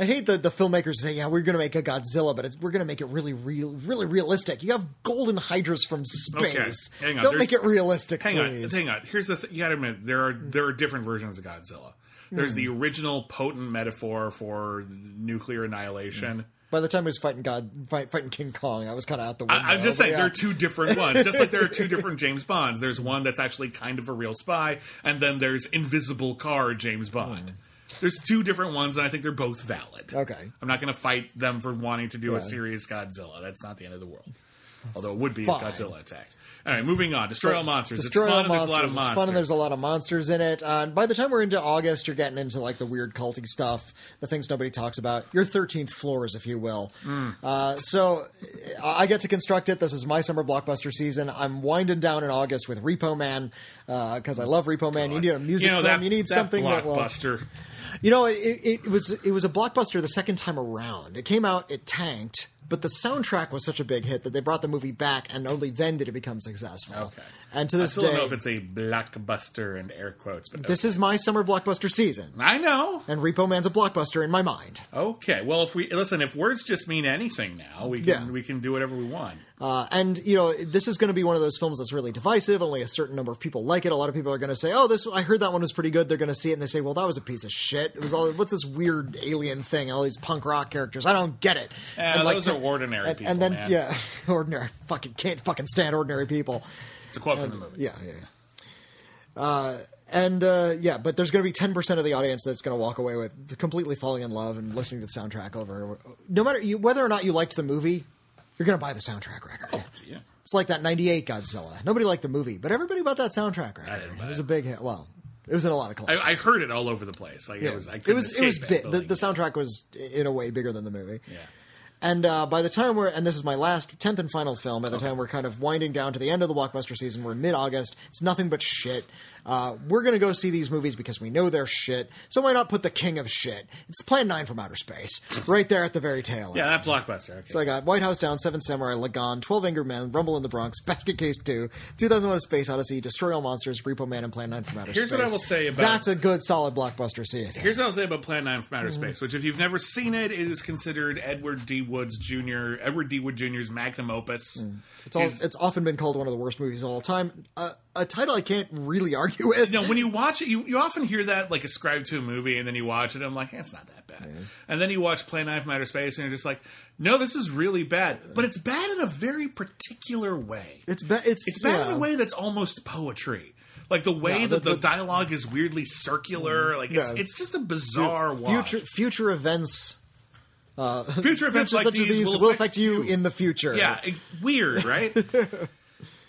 I hate that the filmmakers say, "Yeah, we're going to make a Godzilla, but it's, we're going to make it really real, really realistic." You have golden hydras from space. hang on, Don't there's- make it realistic, Hang please. on, hang on. Here's the thing. You got to admit there are there are different versions of Godzilla. There's the Hmm. original potent metaphor for nuclear annihilation. By the time he was fighting God, fight, fighting King Kong, I was kind of out the window. I, I'm just saying yeah. there are two different ones. Just like there are two different James Bonds. There's one that's actually kind of a real spy, and then there's Invisible Car James Bond. Hmm. There's two different ones, and I think they're both valid. Okay. I'm not going to fight them for wanting to do a serious Godzilla. That's not the end of the world. Although it would be Fine. if Godzilla attacked. All right, moving on. Destroy all monsters. Destroy it's fun all and there's a lot of monsters. monsters. It's fun and there's a lot of monsters in it. Uh, and by the time we're into August, you're getting into like the weird culty stuff, the things nobody talks about. Your thirteenth floors, if you will. Hmm. Uh, so I get to construct it. This is my summer blockbuster season. I'm winding down in August with Repo Man because I love Repo Man. You need a music you know, film. that, you need that something that will. blockbuster. You know, it, it was it was a blockbuster the second time around. It came out, it tanked, but the soundtrack was such a big hit that they brought the movie back, and only then did it become successful. Okay. And to I this still day, don't know if it's a blockbuster in air quotes, but this is my summer blockbuster season, I know. and Repo Man's a blockbuster in my mind. Okay, well, if we listen, if words just mean anything now, we can Yeah. we can do whatever we want. Uh, and you know, this is going to be one of those films that's really divisive. Only a certain number of people like it. A lot of people are going to say, "Oh, this I heard that one was pretty good." They're going to see it and they say, "Well, that was a piece of shit." It was all what's this weird alien thing? All these punk rock characters. I don't get it. Yeah, and those are ordinary and, people, And then man. yeah, ordinary. Fucking can't fucking stand ordinary people. It's a quote from the movie. Yeah, yeah. yeah. Uh, and uh, yeah, but there's going to be ten percent of the audience that's going to walk away with completely falling in love and listening to the soundtrack over. No matter you, whether or not you liked the movie, you're going to buy the soundtrack record. Oh, yeah. It's like that '98 Godzilla. Nobody liked the movie, but everybody bought that soundtrack record. It was it. a big hit. Well, it was in a lot of collections. I, I heard it all over the place. Like Yeah. it was. I it was it was big. The, But, the soundtrack was in a way bigger than the movie. Yeah. And uh, by the time we're, and this is my last, tenth and final film, by the time we're kind of winding down to the end of the blockbuster season, we're in mid August. It's nothing but shit. Uh, we're going to go see these movies because we know they're shit. So why not put the king of shit? It's Plan 9 from Outer Space, right there at the very tail end. Yeah, that blockbuster. Okay. So I got White House Down, Seven Samurai, Lagaan, Twelve Angry Men, Rumble in the Bronx, Basket Case 2, 2001: A Space Odyssey, Destroy All Monsters, Repo Man, and Plan 9 from Outer Here's Space. what I will say about- That's a good, solid blockbuster season. Here's what I'll say about Plan 9 from Mm-hmm. Outer Space, which, if you've never seen it, it is considered Edward D. Woods Jr., Edward D. Wood Jr.'s magnum opus. It's, all, His- it's often been called one of the worst movies of all time. Uh, a title I can't really argue with. you know, when you watch it, you, you often hear that like ascribed to a movie, and then you watch it, and I'm like, eh, it's not that bad. And then you watch Plan Nine from Outer Space, and you're just like, no, this is really bad. But it's bad in a very particular way. It's ba- it's, It's bad in yeah. a way that's almost poetry. Like the way Yeah, that the- the, the- dialogue is weirdly circular. Like it's, Yeah. it's just a bizarre watch. future future events. Future events like such these, these will affect you in the future. Yeah, weird, right?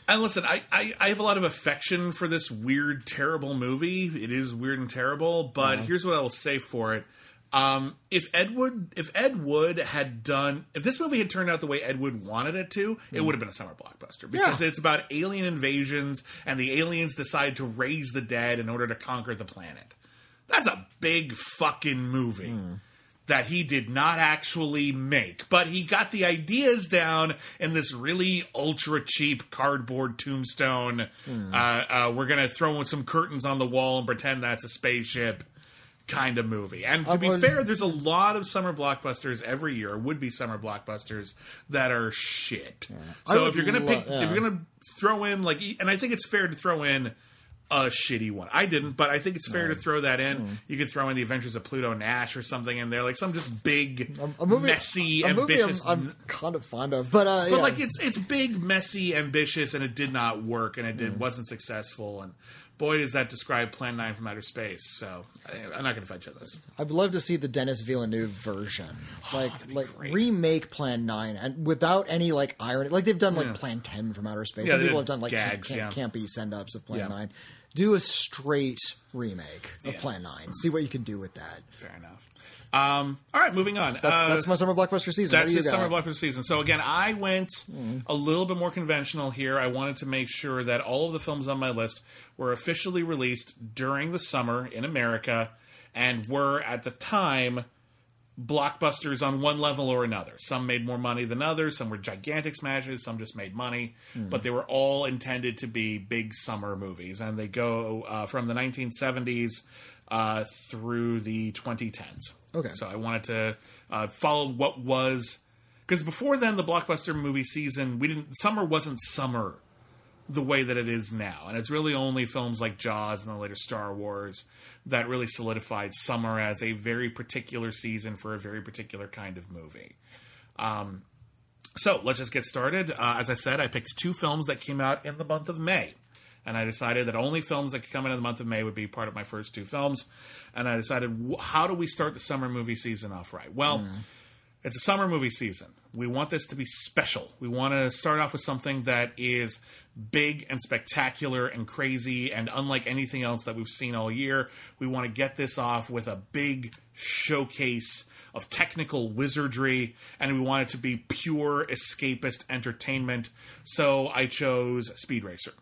and listen, I, I, I have a lot of affection for this weird, terrible movie. It is weird and terrible, but here's what I will say for it. Um, if Ed Wood, if Ed Wood had done, if this movie had turned out the way Ed Wood wanted it to, it would have been a summer blockbuster because Yeah. it's about alien invasions and the aliens decide to raise the dead in order to conquer the planet. That's a big fucking movie that he did not actually make, but he got the ideas down in this really ultra cheap cardboard tombstone. Uh, uh, we're gonna throw in some curtains on the wall and pretend that's a spaceship. Kind of movie, and to be was- fair, there's a lot of summer blockbusters every year, would be summer blockbusters that are shit. I So if you're gonna lo- pick, yeah. if you're gonna throw in like, and I think it's fair to throw in a shitty one. I didn't, but I think it's fair to throw that in. Hmm. You could throw in the Adventures of Pluto Nash or something in there, like some just big, a movie, messy, a movie ambitious. I'm, I'm kind of fond of, but uh, but yeah. like it's it's big, messy, ambitious, and it did not work, and it did Hmm. wasn't successful. And boy, does that describe Plan Nine from Outer Space. So I, I'm not going to fight you on this. I'd love to see the Denis Villeneuve version, like be like great. remake Plan Nine, and without any like irony. Like they've done like Plan Ten from Outer Space. Yeah, Some they people did have done like gags, camp, yeah. campy send ups of Plan Yeah. Nine. Do a straight remake of Yeah. Plan Nine. See what you can do with that. Fair enough. Um, all right, moving on. That's Uh, that's my summer blockbuster season. That's his summer blockbuster season. So again, I went Mm. a little bit more conventional here. I wanted to make sure that all of the films on my list were officially released during the summer in America and were at the time blockbusters on one level or another. Some made more money than others, some were gigantic smashes, some just made money, Mm. but they were all intended to be big summer movies and they go uh, from the 1970s uh, through the 2010s. Okay. So I wanted to uh, follow what was because before then the blockbuster movie season we didn't summer wasn't summer the way that it is now and it's really only films like Jaws and the later Star Wars that really solidified summer as a very particular season for a very particular kind of movie. Um, so let's just get started. Uh, as I said, I picked two films that came out in the month of May. And I decided that only films that could come in in the month of May would be part of my first two films. And I decided, how do we start the summer movie season off right? Well, It's a summer movie season. We want this to be special. We want to start off with something that is big and spectacular and crazy and unlike anything else that we've seen all year. We want to get this off with a big showcase of technical wizardry and we want it to be pure escapist entertainment. So I chose Speed Racer.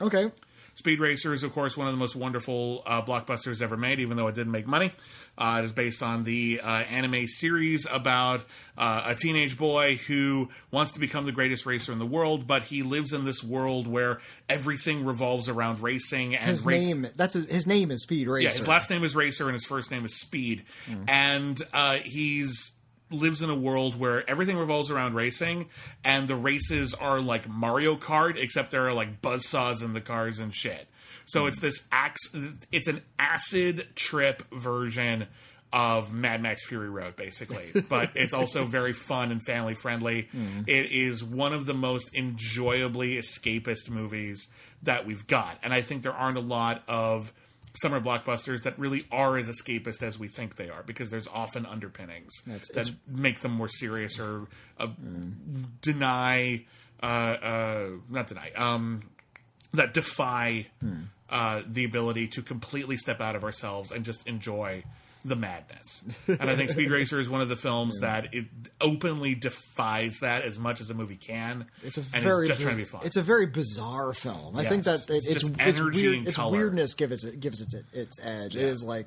Okay. Speed Racer is, of course, one of the most wonderful uh, blockbusters ever made, even though it didn't make money. Uh, it is based on the uh, anime series about uh, a teenage boy who wants to become the greatest racer in the world, but he lives in this world where everything revolves around racing. And His race- name that's his, his name is Speed Racer. yeah, his last name is Racer and his first name is Speed. And uh, he's lives in a world where everything revolves around racing and the races are like Mario Kart except there are like buzzsaws in the cars and shit. So it's this ax- it's an acid trip version of Mad Max Fury Road basically, but it's also very fun and family friendly. Hmm. It is one of the most enjoyably escapist movies that we've got. And I think there aren't a lot of summer blockbusters that really are as escapist as we think they are because there's often underpinnings that it's- make them more serious or uh, deny uh, uh, not deny um, that defy uh, the ability to completely step out of ourselves and just enjoy the madness. and I think Speed Racer is one of the films that it openly defies that as much as a movie can. It's a and very it's just trying to be fun. It's a very bizarre film. I think that it, It's it's just it's, energy weird, and its weirdness gives it gives it its edge. It Yeah. is like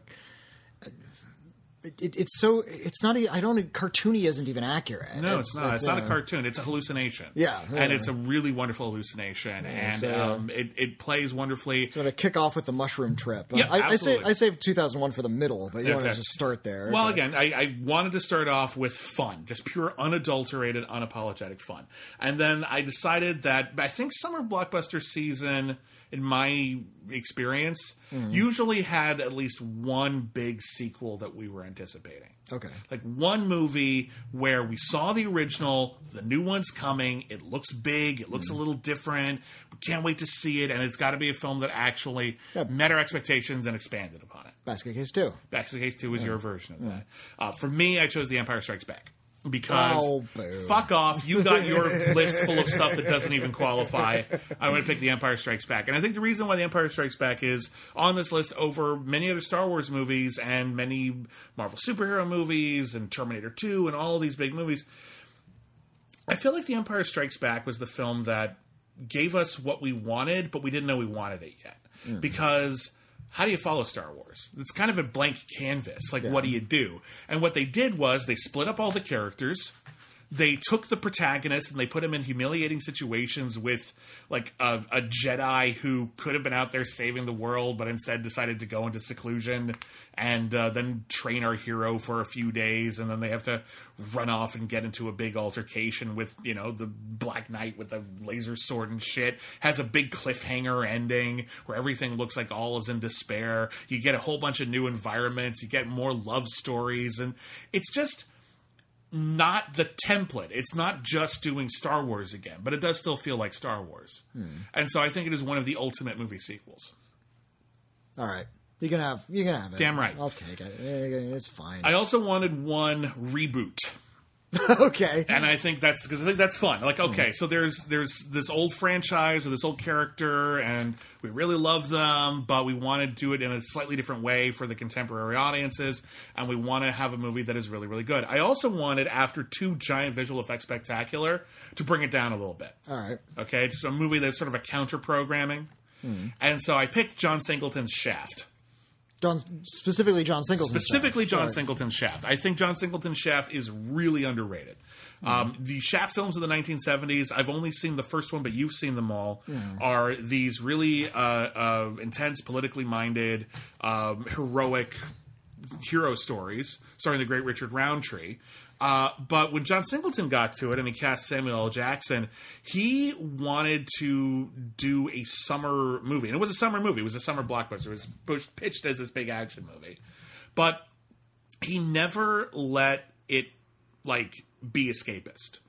it, it, it's so it's not. I don't. Cartoony isn't even accurate. No, it's, not. It's, not a uh, cartoon. It's a hallucination. Yeah, and it's a really wonderful hallucination, and so, um, it, it plays wonderfully. So to kick off with the mushroom trip, Yeah, I, I say. I saved 2001 for the middle, but you want to just start there. Well, but- again, I, I wanted to start off with fun, just pure, unadulterated, unapologetic fun, and then I decided that I think summer blockbuster season, in my experience, Mm-hmm. usually had at least one big sequel that we were anticipating. Okay. Like one movie where we saw the original, the new one's coming, it looks big, it looks a little different, we can't wait to see it, and it's got to be a film that actually Yeah. met our expectations and expanded upon it. Basket Case 2. Back to the Case 2 is your version of that. Uh, for me, I chose The Empire Strikes Back. Because Oh, fuck off, you got your list full of stuff that doesn't even qualify. I'm going to pick The Empire Strikes Back. And I think the reason why The Empire Strikes Back is on this list over many other Star Wars movies and many Marvel superhero movies and Terminator 2 and all these big movies. I feel like The Empire Strikes Back was the film that gave us what we wanted, but we didn't know we wanted it yet. Mm. Because how do you follow Star Wars? It's kind of a blank canvas. Like, what do you do? And what they did was they split up all the characters. They took the protagonist and they put him in humiliating situations with like a, a Jedi who could have been out there saving the world, but instead decided to go into seclusion and uh, then train our hero for a few days, and then they have to run off and get into a big altercation with you know the Black Knight with the laser sword and shit. Has a big cliffhanger ending where everything looks like all is in despair. You get a whole bunch of new environments. You get more love stories, and it's just not the template. It's not just doing Star Wars again, but it does still feel like Star Wars. Hmm. And so I think it is one of the ultimate movie sequels. All right. You can have you can have it. Damn right. I'll take it. It's fine. I also wanted one reboot. okay. and I think that's because I think that's fun. Like, okay, so there's there's this old franchise or this old character, and we really love them, but we want to do it in a slightly different way for the contemporary audiences, and we want to have a movie that is really really good. I also wanted after two giant visual effects spectacular to bring it down a little bit. All right. Okay, it's a movie that's sort of a counter programming, hmm. and so I picked John Singleton's Shaft. John specifically John Singleton. Specifically, John Sorry. Singleton's Shaft. I think John Singleton's Shaft is really underrated. Um, the Shaft films of the 1970s, I've only seen the first one, but you've seen them all, are these really uh, uh, intense, politically minded, um, heroic hero stories starring the great Richard Roundtree. Uh, but when John Singleton got to it and he cast Samuel L. Jackson, he wanted to do a summer movie. And it was a summer movie, it was a summer blockbuster. It was pushed, pitched as this big action movie. But he never let it like be escapist.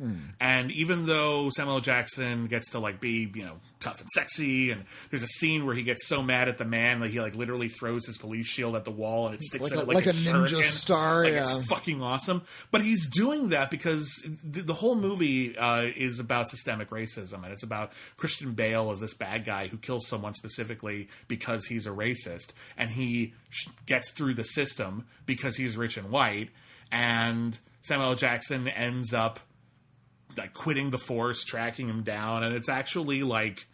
And even though Samuel L. Jackson gets to like be, you know, tough and sexy and there's a scene where he gets so mad at the man that he like literally throws his police shield at the wall and it sticks Like at a- it like, like a ninja shuriken. star, Like yeah. it's fucking awesome. But he's doing that because the, the whole movie uh, is about systemic racism, and it's about Christian Bale as this bad guy who kills someone specifically because he's a racist, and he sh- gets through the system because he's rich and white, and Samuel Jackson ends up like quitting the force, tracking him down, and it's actually like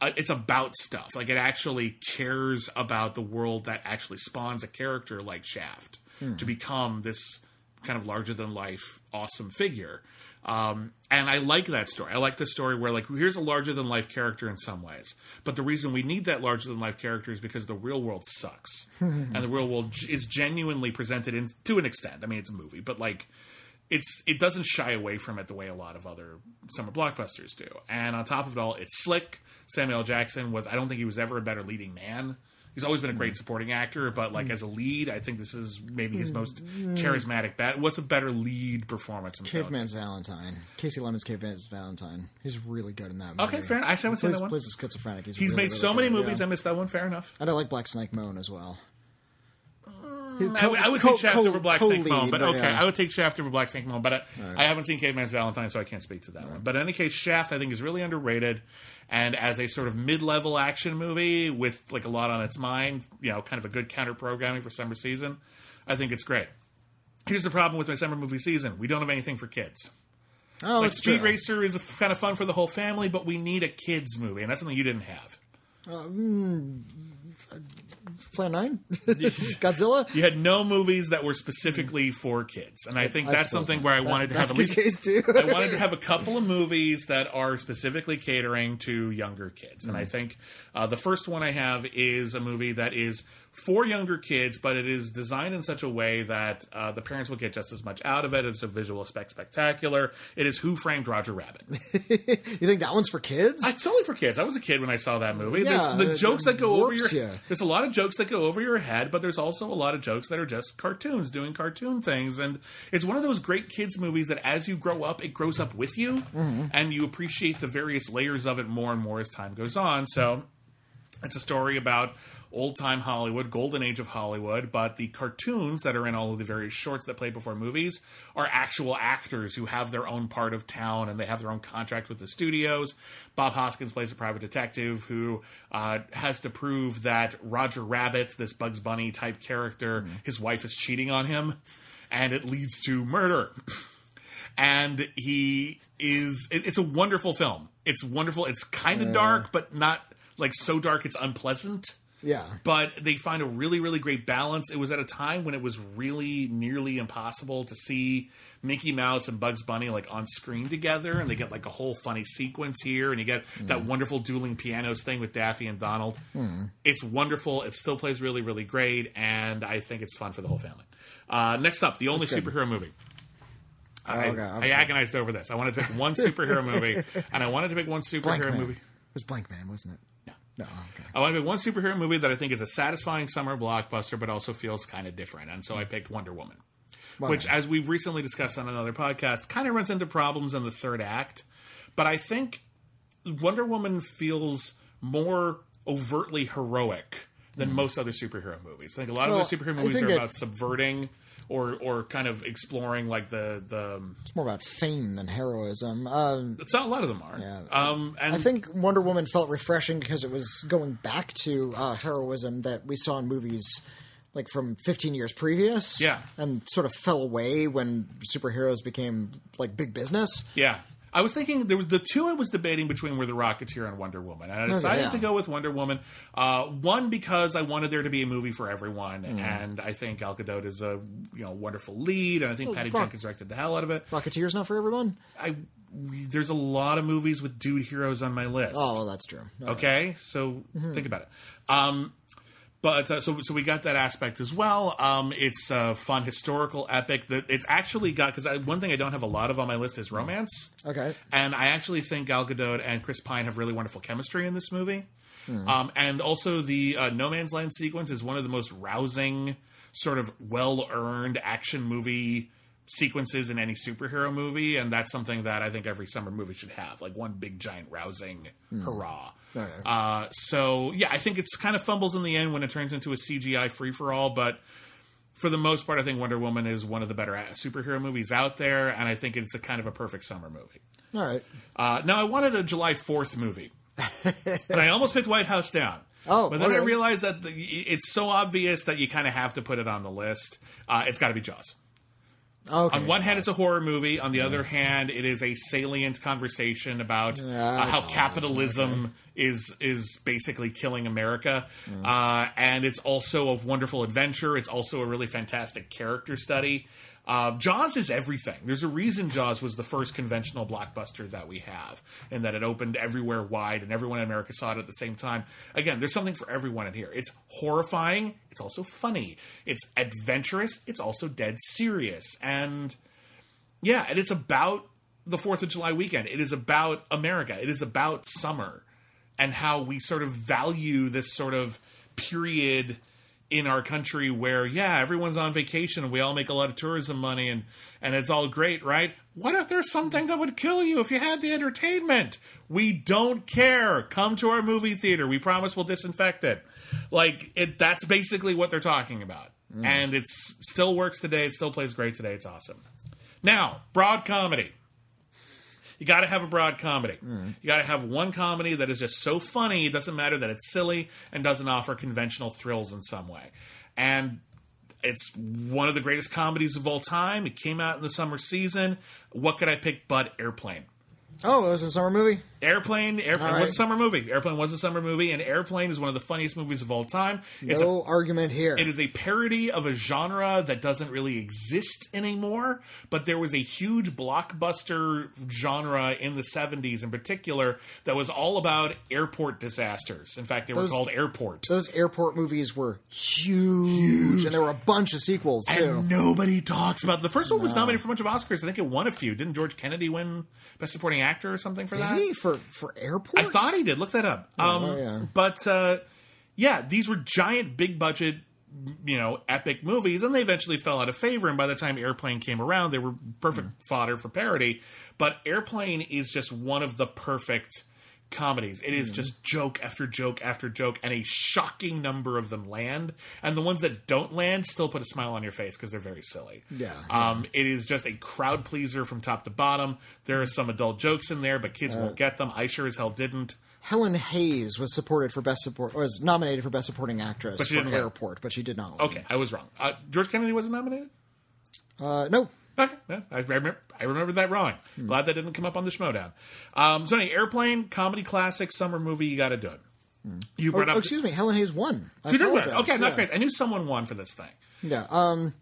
uh, it's about stuff. Like it actually cares about the world that actually spawns a character like Shaft to become this kind of larger than life awesome figure. Um, and I like that story. I like the story where like here's a larger than life character in some ways, but the reason we need that larger than life character is because the real world sucks, and the real world is genuinely presented in to an extent. I mean, it's a movie, but like it's it doesn't shy away from it the way a lot of other summer blockbusters do. And on top of it all, it's slick. Samuel L. Jackson was I don't think he was ever a better leading man. He's always been a great hmm. supporting actor, but like as a hmm. lead, I think this is maybe his hmm. most charismatic. Bat. What's a better lead performance? from Caveman's Valentine. Kasi Lemmons' Caveman's Valentine. He's really good in that movie. Okay, fair. enough. Actually, I haven't seen that one. plays a schizophrenic. He's, He's really, made really so many good, movies. yeah. I missed that one. Fair enough. I don't like Black Snake Moan as well. Mm, I would, I would Co- take Shaft co- over Black Snake co-lead, Moan, but, but okay, yeah. I would take Shaft over Black Snake Moan, but uh, I, I haven't seen Caveman's Valentine, so I can't speak to that one. But in any case, Shaft I think is really underrated, and as a sort of mid-level action movie with like a lot on its mind, you know, kind of a good counter programming for summer season, I think it's great. Here's the problem with my summer movie season: we don't have anything for kids. Oh, Like Speed true. Racer is f- kind of fun for the whole family, but we need a kids movie, and that's something you didn't have. Uh, mm, Plan 9? Godzilla? You had no movies that were specifically for kids, and I think I that's something not. where I That- wanted to have at least. case, too. I wanted to have a couple of movies that are specifically catering to younger kids, Mm. and I think uh, the first one I have is a movie that is for younger kids, but it is designed in such a way that uh, the parents will get just as much out of it. It's a visual effect spectacular. It is Who Framed Roger Rabbit. You think that one's for kids? It's totally for kids. I was a kid when I saw that movie. Yeah, there's the jokes that go over your ya. there's a lot of jokes that go over your head, but there's also a lot of jokes that are just cartoons doing cartoon things, and it's one of those great kids movies that as you grow up, it grows up with you, Mm-hmm. and you appreciate the various layers of it more and more as time goes on. So it's a story about old time Hollywood, golden age of Hollywood, but the cartoons that are in all of the various shorts that play before movies are actual actors who have their own part of town and they have their own contract with the studios. Bob Hoskins plays a private detective who uh, has to prove that Roger Rabbit, this Bugs Bunny type character, his wife is cheating on him, and it leads to murder. And he is it, it's a wonderful film. It's wonderful. It's kind of dark but not like so dark it's unpleasant yeah. but they find a really really great balance it was at a time when it was really nearly impossible to see mickey mouse and bugs bunny like on screen together and they get like a whole funny sequence here and you get that wonderful dueling pianos thing with daffy and donald it's wonderful it still plays really really great and i think it's fun for the whole family uh, next up the only superhero movie I, Okay, I agonized over this. I wanted to pick one superhero movie, and I wanted to pick one Blank superhero Man. movie. It was Blankman, wasn't it? No. No, okay. I want to pick one superhero movie that I think is a satisfying summer blockbuster, but also feels kind of different. And so I picked Wonder Woman, which, as we've recently discussed on another podcast, kind of runs into problems in the third act. But I think Wonder Woman feels more overtly heroic than most other superhero movies. I think a lot Well, of other superhero movies are it- about subverting or or kind of exploring like the the. It's more about fame than heroism. Um, It's not a lot of them are. Yeah. Um, and I think Wonder Woman felt refreshing because it was going back to uh, heroism that we saw in movies like from 15 years previous. Yeah. And sort of fell away when superheroes became like big business. Yeah. I was thinking there was the two I was debating between were the Rocketeer and Wonder Woman, and I decided yeah. to go with Wonder Woman. Uh, one because I wanted there to be a movie for everyone, Mm. and I think Gal Gadot is a you know wonderful lead, and I think Patty Rock- Jenkins directed the hell out of it. Rocketeer's not for everyone? I there's a lot of movies with dude heroes on my list. Oh, well, that's true. Okay, so Mm-hmm. think about it. Um, but uh, so so we got that aspect as well. Um, it's a fun historical epic that it's actually got because one thing I don't have a lot of on my list is romance. Okay. And I actually think Gal Gadot and Chris Pine have really wonderful chemistry in this movie. Um, and also, the uh, No Man's Land sequence is one of the most rousing, sort of well earned action movie sequences in any superhero movie, and that's something that I think every summer movie should have, like one big giant rousing hurrah. Okay. Uh, so yeah, I think it's kind of fumbles in the end when it turns into a CGI free for all, but for the most part, I think Wonder Woman is one of the better uh, superhero movies out there, and I think it's a kind of a perfect summer movie. All right. Uh, now, I wanted a July 4th movie, and I almost picked White House Down. Oh, but then I realized that the, it's so obvious that you kind of have to put it on the list. Uh, it's got to be Jaws. Okay. On one hand, it's a horror movie. On the other hand, it is a salient conversation about Yeah, uh, how capitalism is is basically killing America, Mm. uh, and it's also a wonderful adventure. It's also a really fantastic character study. Uh, Jaws is everything. There's a reason Jaws was the first conventional blockbuster that we have, and that it opened everywhere wide, and everyone in America saw it at the same time. Again, there's something for everyone in here. It's horrifying. It's also funny. It's adventurous. It's also dead serious, and yeah, and it's about the Fourth of July weekend. It is about America. It is about summer and how we sort of value this sort of period in our country where yeah everyone's on vacation and we all make a lot of tourism money and and it's all great right? What if there's something that would kill you if you had the entertainment? We don't care. Come to our movie theater. We promise we'll disinfect it. Like it that's basically what they're talking about. Mm. And it's still works today. It still plays great today. It's awesome. Now broad comedy you got to have a broad comedy. Hmm. You got to have one comedy that is just so funny, it doesn't matter that it's silly and doesn't offer conventional thrills in some way. And it's one of the greatest comedies of all time. It came out in the summer season. What could I pick but Airplane? Oh, it was a summer movie. Airplane, Airplane All was a summer movie. Airplane was a summer movie, and Airplane is one of the funniest movies of all time. It's a no argument here. it is a parody of a genre that doesn't really exist anymore, but there was a huge blockbuster genre in the 70s in particular that was all about airport disasters. In fact, they were called Airport. Those airport movies were huge, huge. and there were a bunch of sequels too. And nobody talks about The first one was nominated for a bunch of Oscars. I think it won a few. Didn't George Kennedy win Best Supporting Actor or something for that? Did he for for airport? I thought he did. Look that up. Um, oh, yeah. But uh, yeah, these were giant, big budget, you know, epic movies, and they eventually fell out of favor. And by the time Airplane came around, they were perfect fodder for parody. But Airplane is just one of the perfect comedies. It is just joke after joke after joke, and a shocking number of them land. And the ones that don't land still put a smile on your face because they're very silly. Yeah, Um, it is just a crowd pleaser from top to bottom. There are some adult jokes in there, but kids won't get them. I sure as hell didn't. Helen Hayes was supported for best support was nominated for best supporting actress But she for didn't win. Airport, but she did not. win. Okay, I was wrong. Uh, George Kennedy wasn't nominated. Uh, no, Okay, I remember. I remember that wrong. Hmm. Glad that didn't come up on the Schmoedown. Um, so, anyway, airplane comedy classic summer movie. You got to do it. You Oh, brought oh, up. excuse me, Helen Hayes won. I did win. apologize. Okay, not Yeah. great. I knew someone won for this thing. Yeah. Um,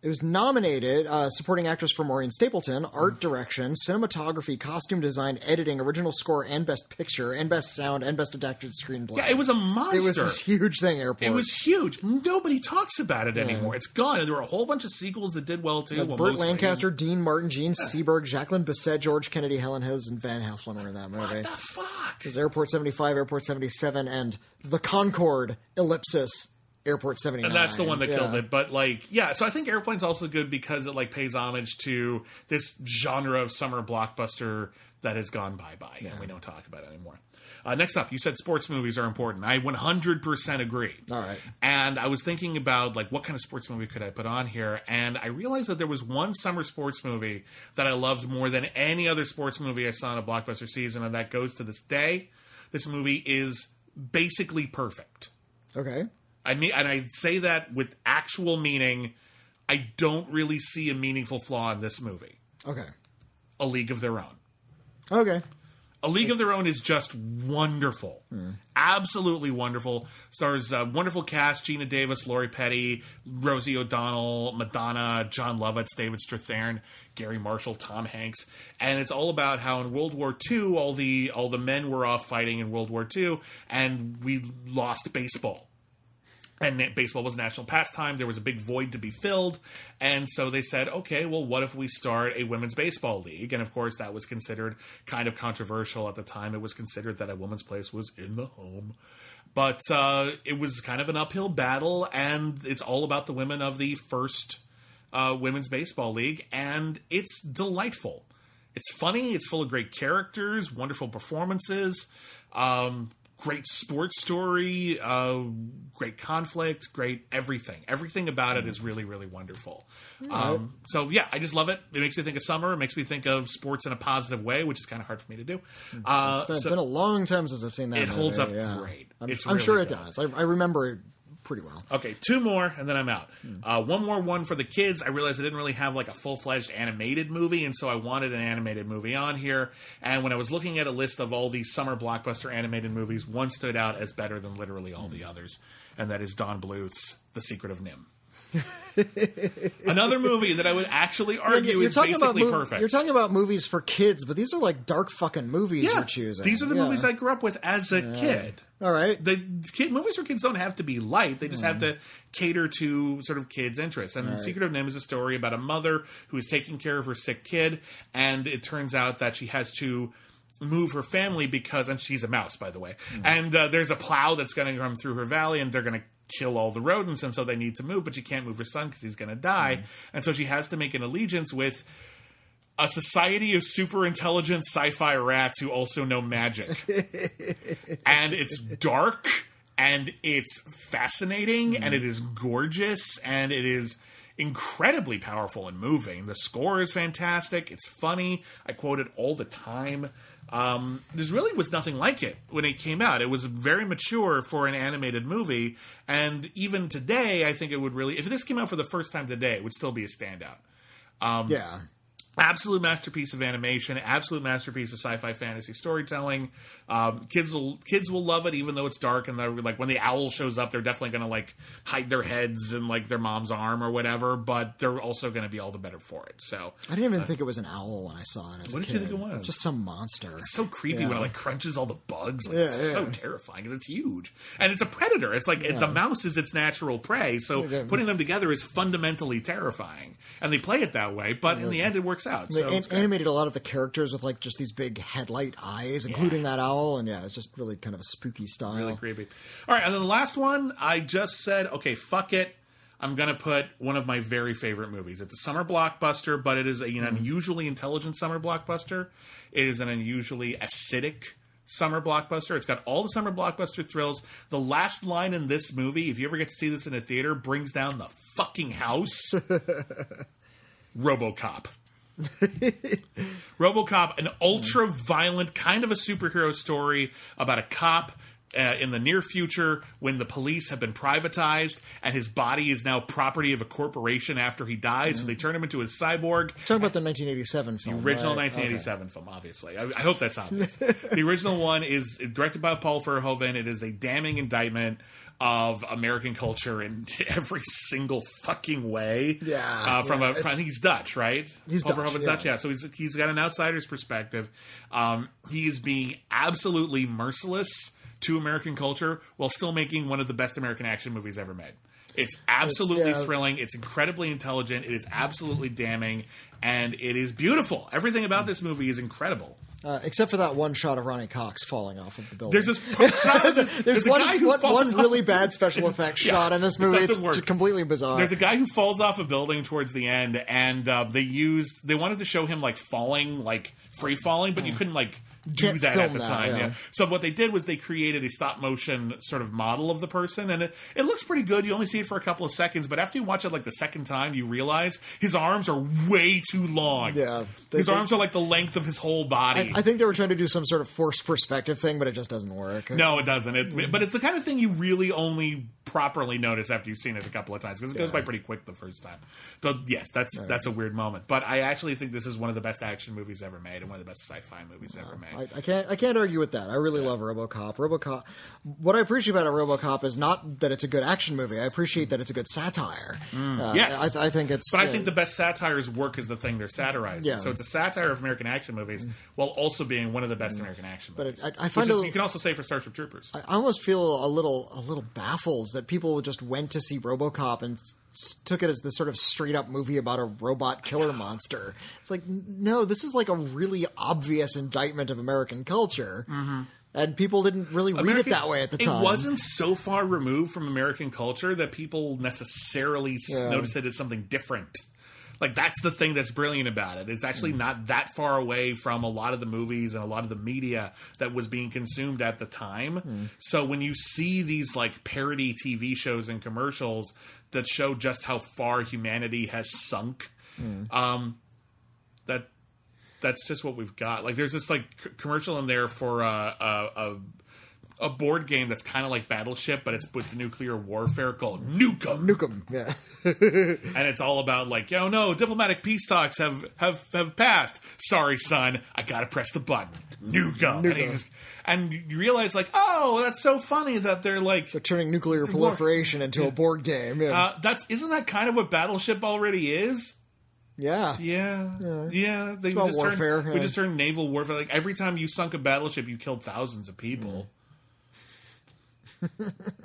it was nominated uh, supporting actress for Maureen Stapleton, art direction, cinematography, costume design, editing, original score, and best picture, and best sound, and best adapted screenplay. Yeah, it was a monster. It was this huge thing. Airport. It was huge. Nobody talks about it anymore. It's gone. And there were a whole bunch of sequels that did well too. well, Burt. Lancaster, Dean Martin, Jean Seberg, Jacqueline Bisset, George Kennedy, Helen Hayes, and Van Heflin were in that movie. What the fuck? It was Airport 75, Airport 77, and The Concorde, Ellipsis, Airport 79. and that's the one that killed it. But like, yeah. So I think Airplane's also good because it like pays homage to this genre of summer blockbuster that has gone bye bye, and we don't talk about it anymore. Uh, next up, you said sports movies are important. I 100% agree. All right. And I was thinking about like what kind of sports movie could I put on here, and I realized that there was one summer sports movie that I loved more than any other sports movie I saw in a blockbuster season, and that goes to this day. This movie is basically perfect. Okay. I mean, and I say that with actual meaning. I don't really see a meaningful flaw in this movie. Okay. A League of Their Own. Okay. A League of Their Own is just wonderful, absolutely wonderful. Stars a wonderful cast: Geena Davis, Lori Petty, Rosie O'Donnell, Madonna, Jon Lovitz, David Strathairn, Garry Marshall, Tom Hanks, and it's all about how in World War II, all the all the men were off fighting in World War II, and we lost baseball and baseball was a national pastime. There was a big void to be filled, and so they said, "Okay, well, what if we start a women's baseball league?" And of course, that was considered kind of controversial at the time. It was considered that a woman's place was in the home, but uh, it was kind of an uphill battle, and it's all about the women of the first uh, women's baseball league, and it's delightful. It's funny. It's full of great characters, wonderful performances, um, great sports story, uh, great conflict, great everything. Everything about it is really, really wonderful. Um, so yeah, I just love it. It makes me think of summer. It makes me think of sports in a positive way, which is kind of hard for me to do. Uh, It's been, so been a long time since I've seen that. It holds movie, up great. I'm, I'm really sure it good. does. I, I remember it pretty well. Okay, two more, and then I'm out. Uh, one more one for the kids. I realized I didn't really have like a full fledged animated movie, and so I wanted an animated movie on here. And when I was looking at a list of all these summer blockbuster animated movies, one stood out as better than literally all the others, and that is Don Bluth's The Secret of NIMH. Another movie that I would actually argue is basically mov- perfect. You're talking about movies for kids, but these are like dark fucking movies you're choosing. These are the Yeah. movies I grew up with as a kid. All right. The kid movies for kids don't have to be light; they just have to cater to sort of kids' interests. And Secret of NIMH is a story about a mother who is taking care of her sick kid, and it turns out that she has to move her family because, and she's a mouse, by the way, and uh, there's a plow that's going to come through her valley, and they're going to kill all the rodents, and so they need to move, but she can't move her son because he's going to die, mm-hmm. and so she has to make an allegiance with a society of super intelligent sci-fi rats who also know magic. and it's dark and it's fascinating and it mm-hmm. is gorgeous and it is incredibly powerful and moving. The score is fantastic. It's funny. I quote it all the time. Um, there really was nothing like it when it came out. It was very mature for an animated movie, and even today, I think it would really. If this came out for the first time today, it would still be a standout Um, yeah. absolute masterpiece of animation, absolute masterpiece of sci-fi fantasy storytelling. Um, kids will kids will love it, even though it's dark and they're like when the owl shows up, they're definitely going to like hide their heads in like their mom's arm or whatever. But they're also going to be all the better for it. So I didn't even think it was an owl when I saw it as What a did you think it was? Just some monster. it's so creepy when it like crunches all the bugs. Like, Yeah, it's so terrifying because it's huge and it's a predator. It's like the mouse is its natural prey. So putting them together is fundamentally terrifying, and they play it that way. But in the end, it works out. They So an- animated a lot of the characters with like just these big headlight eyes, including that owl, and yeah, it's just really kind of a spooky style. really creepy. All right, and then the last one, I just said, okay, fuck it. I'm gonna put one of my very favorite movies. It's a summer blockbuster, but it is an mm-hmm. unusually intelligent summer blockbuster. It is an unusually acidic summer blockbuster. It's got all the summer blockbuster thrills. The last line in this movie, if you ever get to see this in a theater, brings down the fucking house. RoboCop. RoboCop, an ultra violent kind of a superhero story about a cop uh, in the near future when the police have been privatized and his body is now property of a corporation after he dies. So they turn him into a cyborg. Talking about the 1987 film, The Original right? 1987 film, obviously. I, I hope that's obvious. the original one is directed by Paul Verhoeven. It is a damning indictment of American culture in every single fucking way. Yeah, uh, from yeah, a, from, it's- he's Dutch, right? He's Dutch, yeah. Dutch, yeah. So he's he's got an outsider's perspective. Um, he's being absolutely merciless to American culture while still making one of the best American action movies ever made. It's absolutely yeah. thrilling. It's incredibly intelligent. It is absolutely damning, and it is beautiful. Everything about this movie is incredible. Uh, except for that one shot of Ronny Cox falling off of the building. There's this shot of the- There's a one, one, one really bad special effects Yeah, shot in this movie. doesn't It's work. completely bizarre. There's a guy who falls off a building towards the end, and uh, they used they wanted to show him like falling, like free falling, but you couldn't like do Can't that at the that, time. yeah. Yeah. So what they did was they created a stop motion sort of model of the person, and it, it looks pretty good. You only see it for a couple of seconds, but after you watch it like the second time, you realize his arms are way too long. Yeah. They- his they- arms are like the length of his whole body. I think they were trying to do some sort of forced perspective thing, but it just doesn't work. No, it doesn't. It, mm. but it's the kind of thing you really only properly notice after you've seen it a couple of times because it goes by pretty quick the first time. But yes, that's that's a weird moment. But I actually think this is one of the best action movies ever made and one of the best sci-fi movies ever made. I, I can't. I can't argue with that. I really love RoboCop. RoboCop. What I appreciate about a RoboCop is not that it's a good action movie. I appreciate that it's a good satire. Uh, yes. I, I think it's. but I uh, think the best satires work is the thing they're satirizing. Yeah. So it's a satire of American action movies while also being one of the best American action But movies. it- I- I find is, it- you can also say for Starship Troopers. I almost feel a little a little baffled that people just went to see RoboCop and s- took it as this sort of straight up movie about a robot killer monster. It's like no, this is like a really obvious indictment of American culture, mm-hmm. and people didn't really read it that way at the time. It wasn't so far removed from American culture that people necessarily Yeah. noticed it as something different. Like that's the thing that's brilliant about it. It's actually Mm. not that far away from a lot of the movies and a lot of the media that was being consumed at the time. Mm. So when you see these like parody TV shows and commercials that show just how far humanity has sunk, Mm. um, that that's just what we've got. Like there's this like c- commercial in there for uh, a, a a board game that's kind of like Battleship, but it's with nuclear warfare called Nukem Nukem, yeah. and it's all about like, oh no, diplomatic peace talks have have have passed. Sorry, son, I gotta press the button. Nukem, and, Nukem. just, and you realize like, oh, that's so funny that they're like, They're turning nuclear proliferation into a board game. Yeah. uh, that's isn't that kind of what Battleship already is? yeah. Yeah, yeah. They just warfare, Turned, We just turned naval warfare. Like every time you sunk a battleship, you killed thousands of people.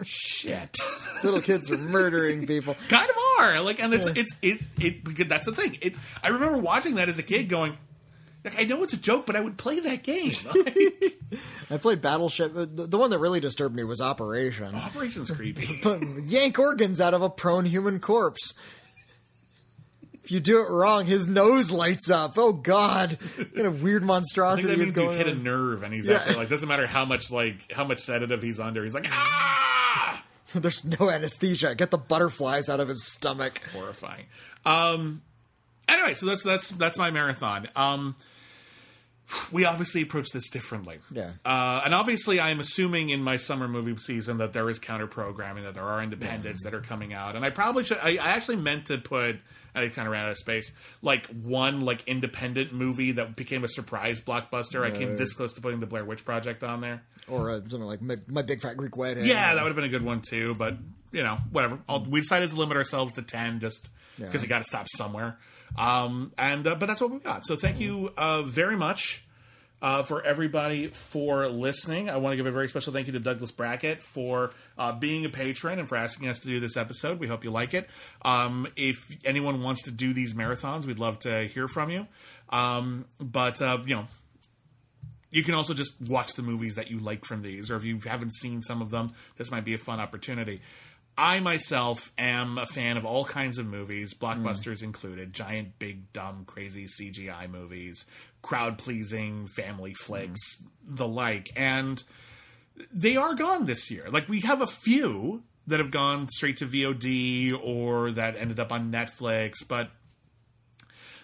Shit. Little kids are murdering people. kind of are like and it's it's it it because that's the thing it i remember watching that as a kid going like i know it's a joke but i would play that game I played Battleship. the one that really disturbed me was Operation. operation's creepy Yank organs out of a prone human corpse. If you do it wrong, his nose lights up. Oh God! What kind of weird I think monstrosity that means you hit a nerve and he's Yeah. actually like doesn't matter how much like how much sedative he's under he's like ah There's no anesthesia. Get the butterflies out of his stomach. horrifying um anyway so that's that's that's my marathon um we obviously approach this differently Yeah. Uh, and obviously, I'm assuming in my summer movie season that there is counter programming, that there are independents that are coming out. And I probably should. I, I actually meant to put. I kind of ran out of space. Like one like independent movie that became a surprise blockbuster. I came this close to putting the Blair Witch Project on there. Or uh, something like my, my Big Fat Greek Wedding. Yeah, that would have been a good one too. But you know, whatever. I'll, we decided to limit ourselves to ten just because Yeah. you got to stop somewhere. Um, and uh, but that's what we got. So thank you uh, very much. Uh, for everybody for listening, I want to give a very special thank you to Douglas Brackett for uh, being a patron and for asking us to do this episode. We hope you like it. Um, if anyone wants to do these marathons, we'd love to hear from you. Um, but uh, you know, you can also just watch the movies that you like from these, or if you haven't seen some of them, this might be a fun opportunity. I myself am a fan of all kinds of movies, blockbusters mm. included, giant, big, dumb, crazy CGI movies, crowd pleasing family flicks, mm. the like. And they are gone this year. Like, we have a few that have gone straight to VOD or that ended up on Netflix, but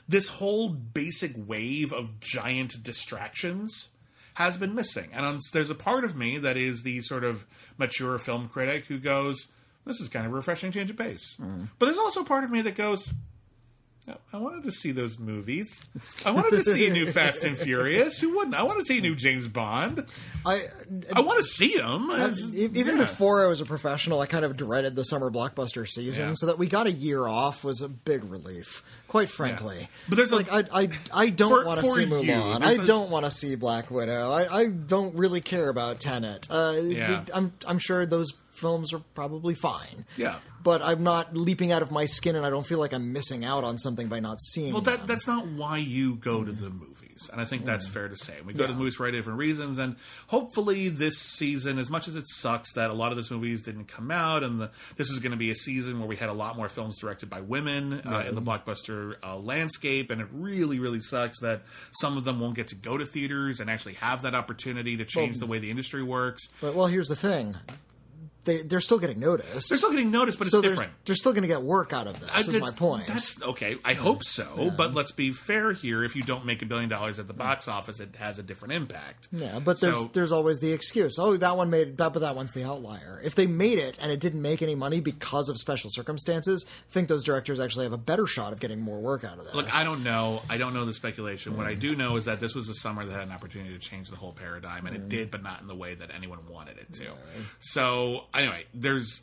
this whole basic wave of giant distractions has been missing. And on, there's a part of me that is the sort of mature film critic who goes, this is kind of a refreshing change of pace. But there's also part of me that goes, I wanted to see those movies. I wanted to see a new Fast and Furious. Who wouldn't? I want to see a new James Bond. I I want to see them. even before I was a professional, I kind of dreaded the summer blockbuster season. Yeah. So that we got a year off was a big relief, quite frankly. But there's like I I, I don't want to see Mulan. there's I a- don't want to see Black Widow. I, I don't really care about Tenet. Uh, Yeah. I'm I'm sure those films are probably fine. Yeah. But I'm not leaping out of my skin, and I don't feel like I'm missing out on something by not seeing. Well, them. that's not why you go to the movies, and I think that's fair to say. We go to the movies for a different reasons, and hopefully this season, as much as it sucks that a lot of those movies didn't come out, and the, this was going to be a season where we had a lot more films directed by women uh, in the blockbuster uh, landscape, and it really, really sucks that some of them won't get to go to theaters and actually have that opportunity to change the way the industry works. But well, here's the thing. They they're still getting noticed. They're still getting noticed, but so it's they're, different. they're still going to get work out of this. I- is my point. That's okay. I hope so, but let's be fair here. If you don't make a billion dollars at the mm. box office, it has a different impact. Yeah, but there's So- there's always the excuse. Oh, that one made, but that one's the outlier. If they made it and it didn't make any money because of special circumstances, I think those directors actually have a better shot of getting more work out of this. Look, I don't know. I don't know the speculation. What I mm. do know is that this was a summer that had an opportunity to change the whole paradigm, and it mm. did, but not in the way that anyone wanted it to. So, anyway, there's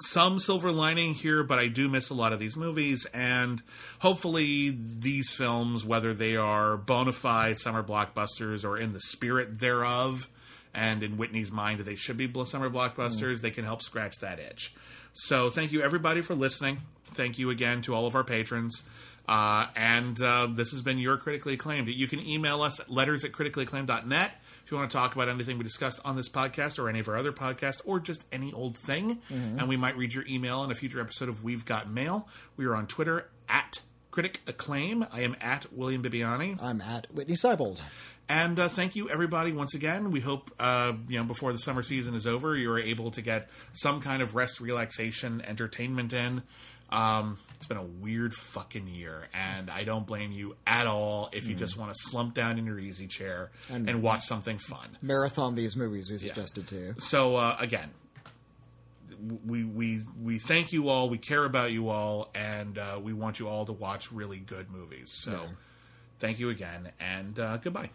some silver lining here, but I do miss a lot of these movies, and hopefully these films, whether they are bona fide summer blockbusters or in the spirit thereof, and in Whitney's mind they should be summer blockbusters, they can help scratch that itch. So, thank you everybody for listening. Thank you again to all of our patrons. Uh, and uh, this has been your critically acclaimed. You can email us at letters at criticallyacclaimed.net if you want to talk about anything we discussed on this podcast or any of our other podcasts or just any old thing. And we might read your email in a future episode of We've Got Mail. We are on Twitter at Critic Acclaim. I am at William Bibbiani. I'm at Whitney Seibold. And uh, thank you, everybody, once again. We hope, uh, you know, before the summer season is over, you're able to get some kind of rest, relaxation, entertainment in. Um, it's been a weird fucking year, and I don't blame you at all if you just want to slump down in your easy chair and, watch something fun. Marathon these movies we suggested too. So uh, again, we we we thank you all. We care about you all, and uh, we want you all to watch really good movies. So, Yeah. thank you again, and uh, goodbye.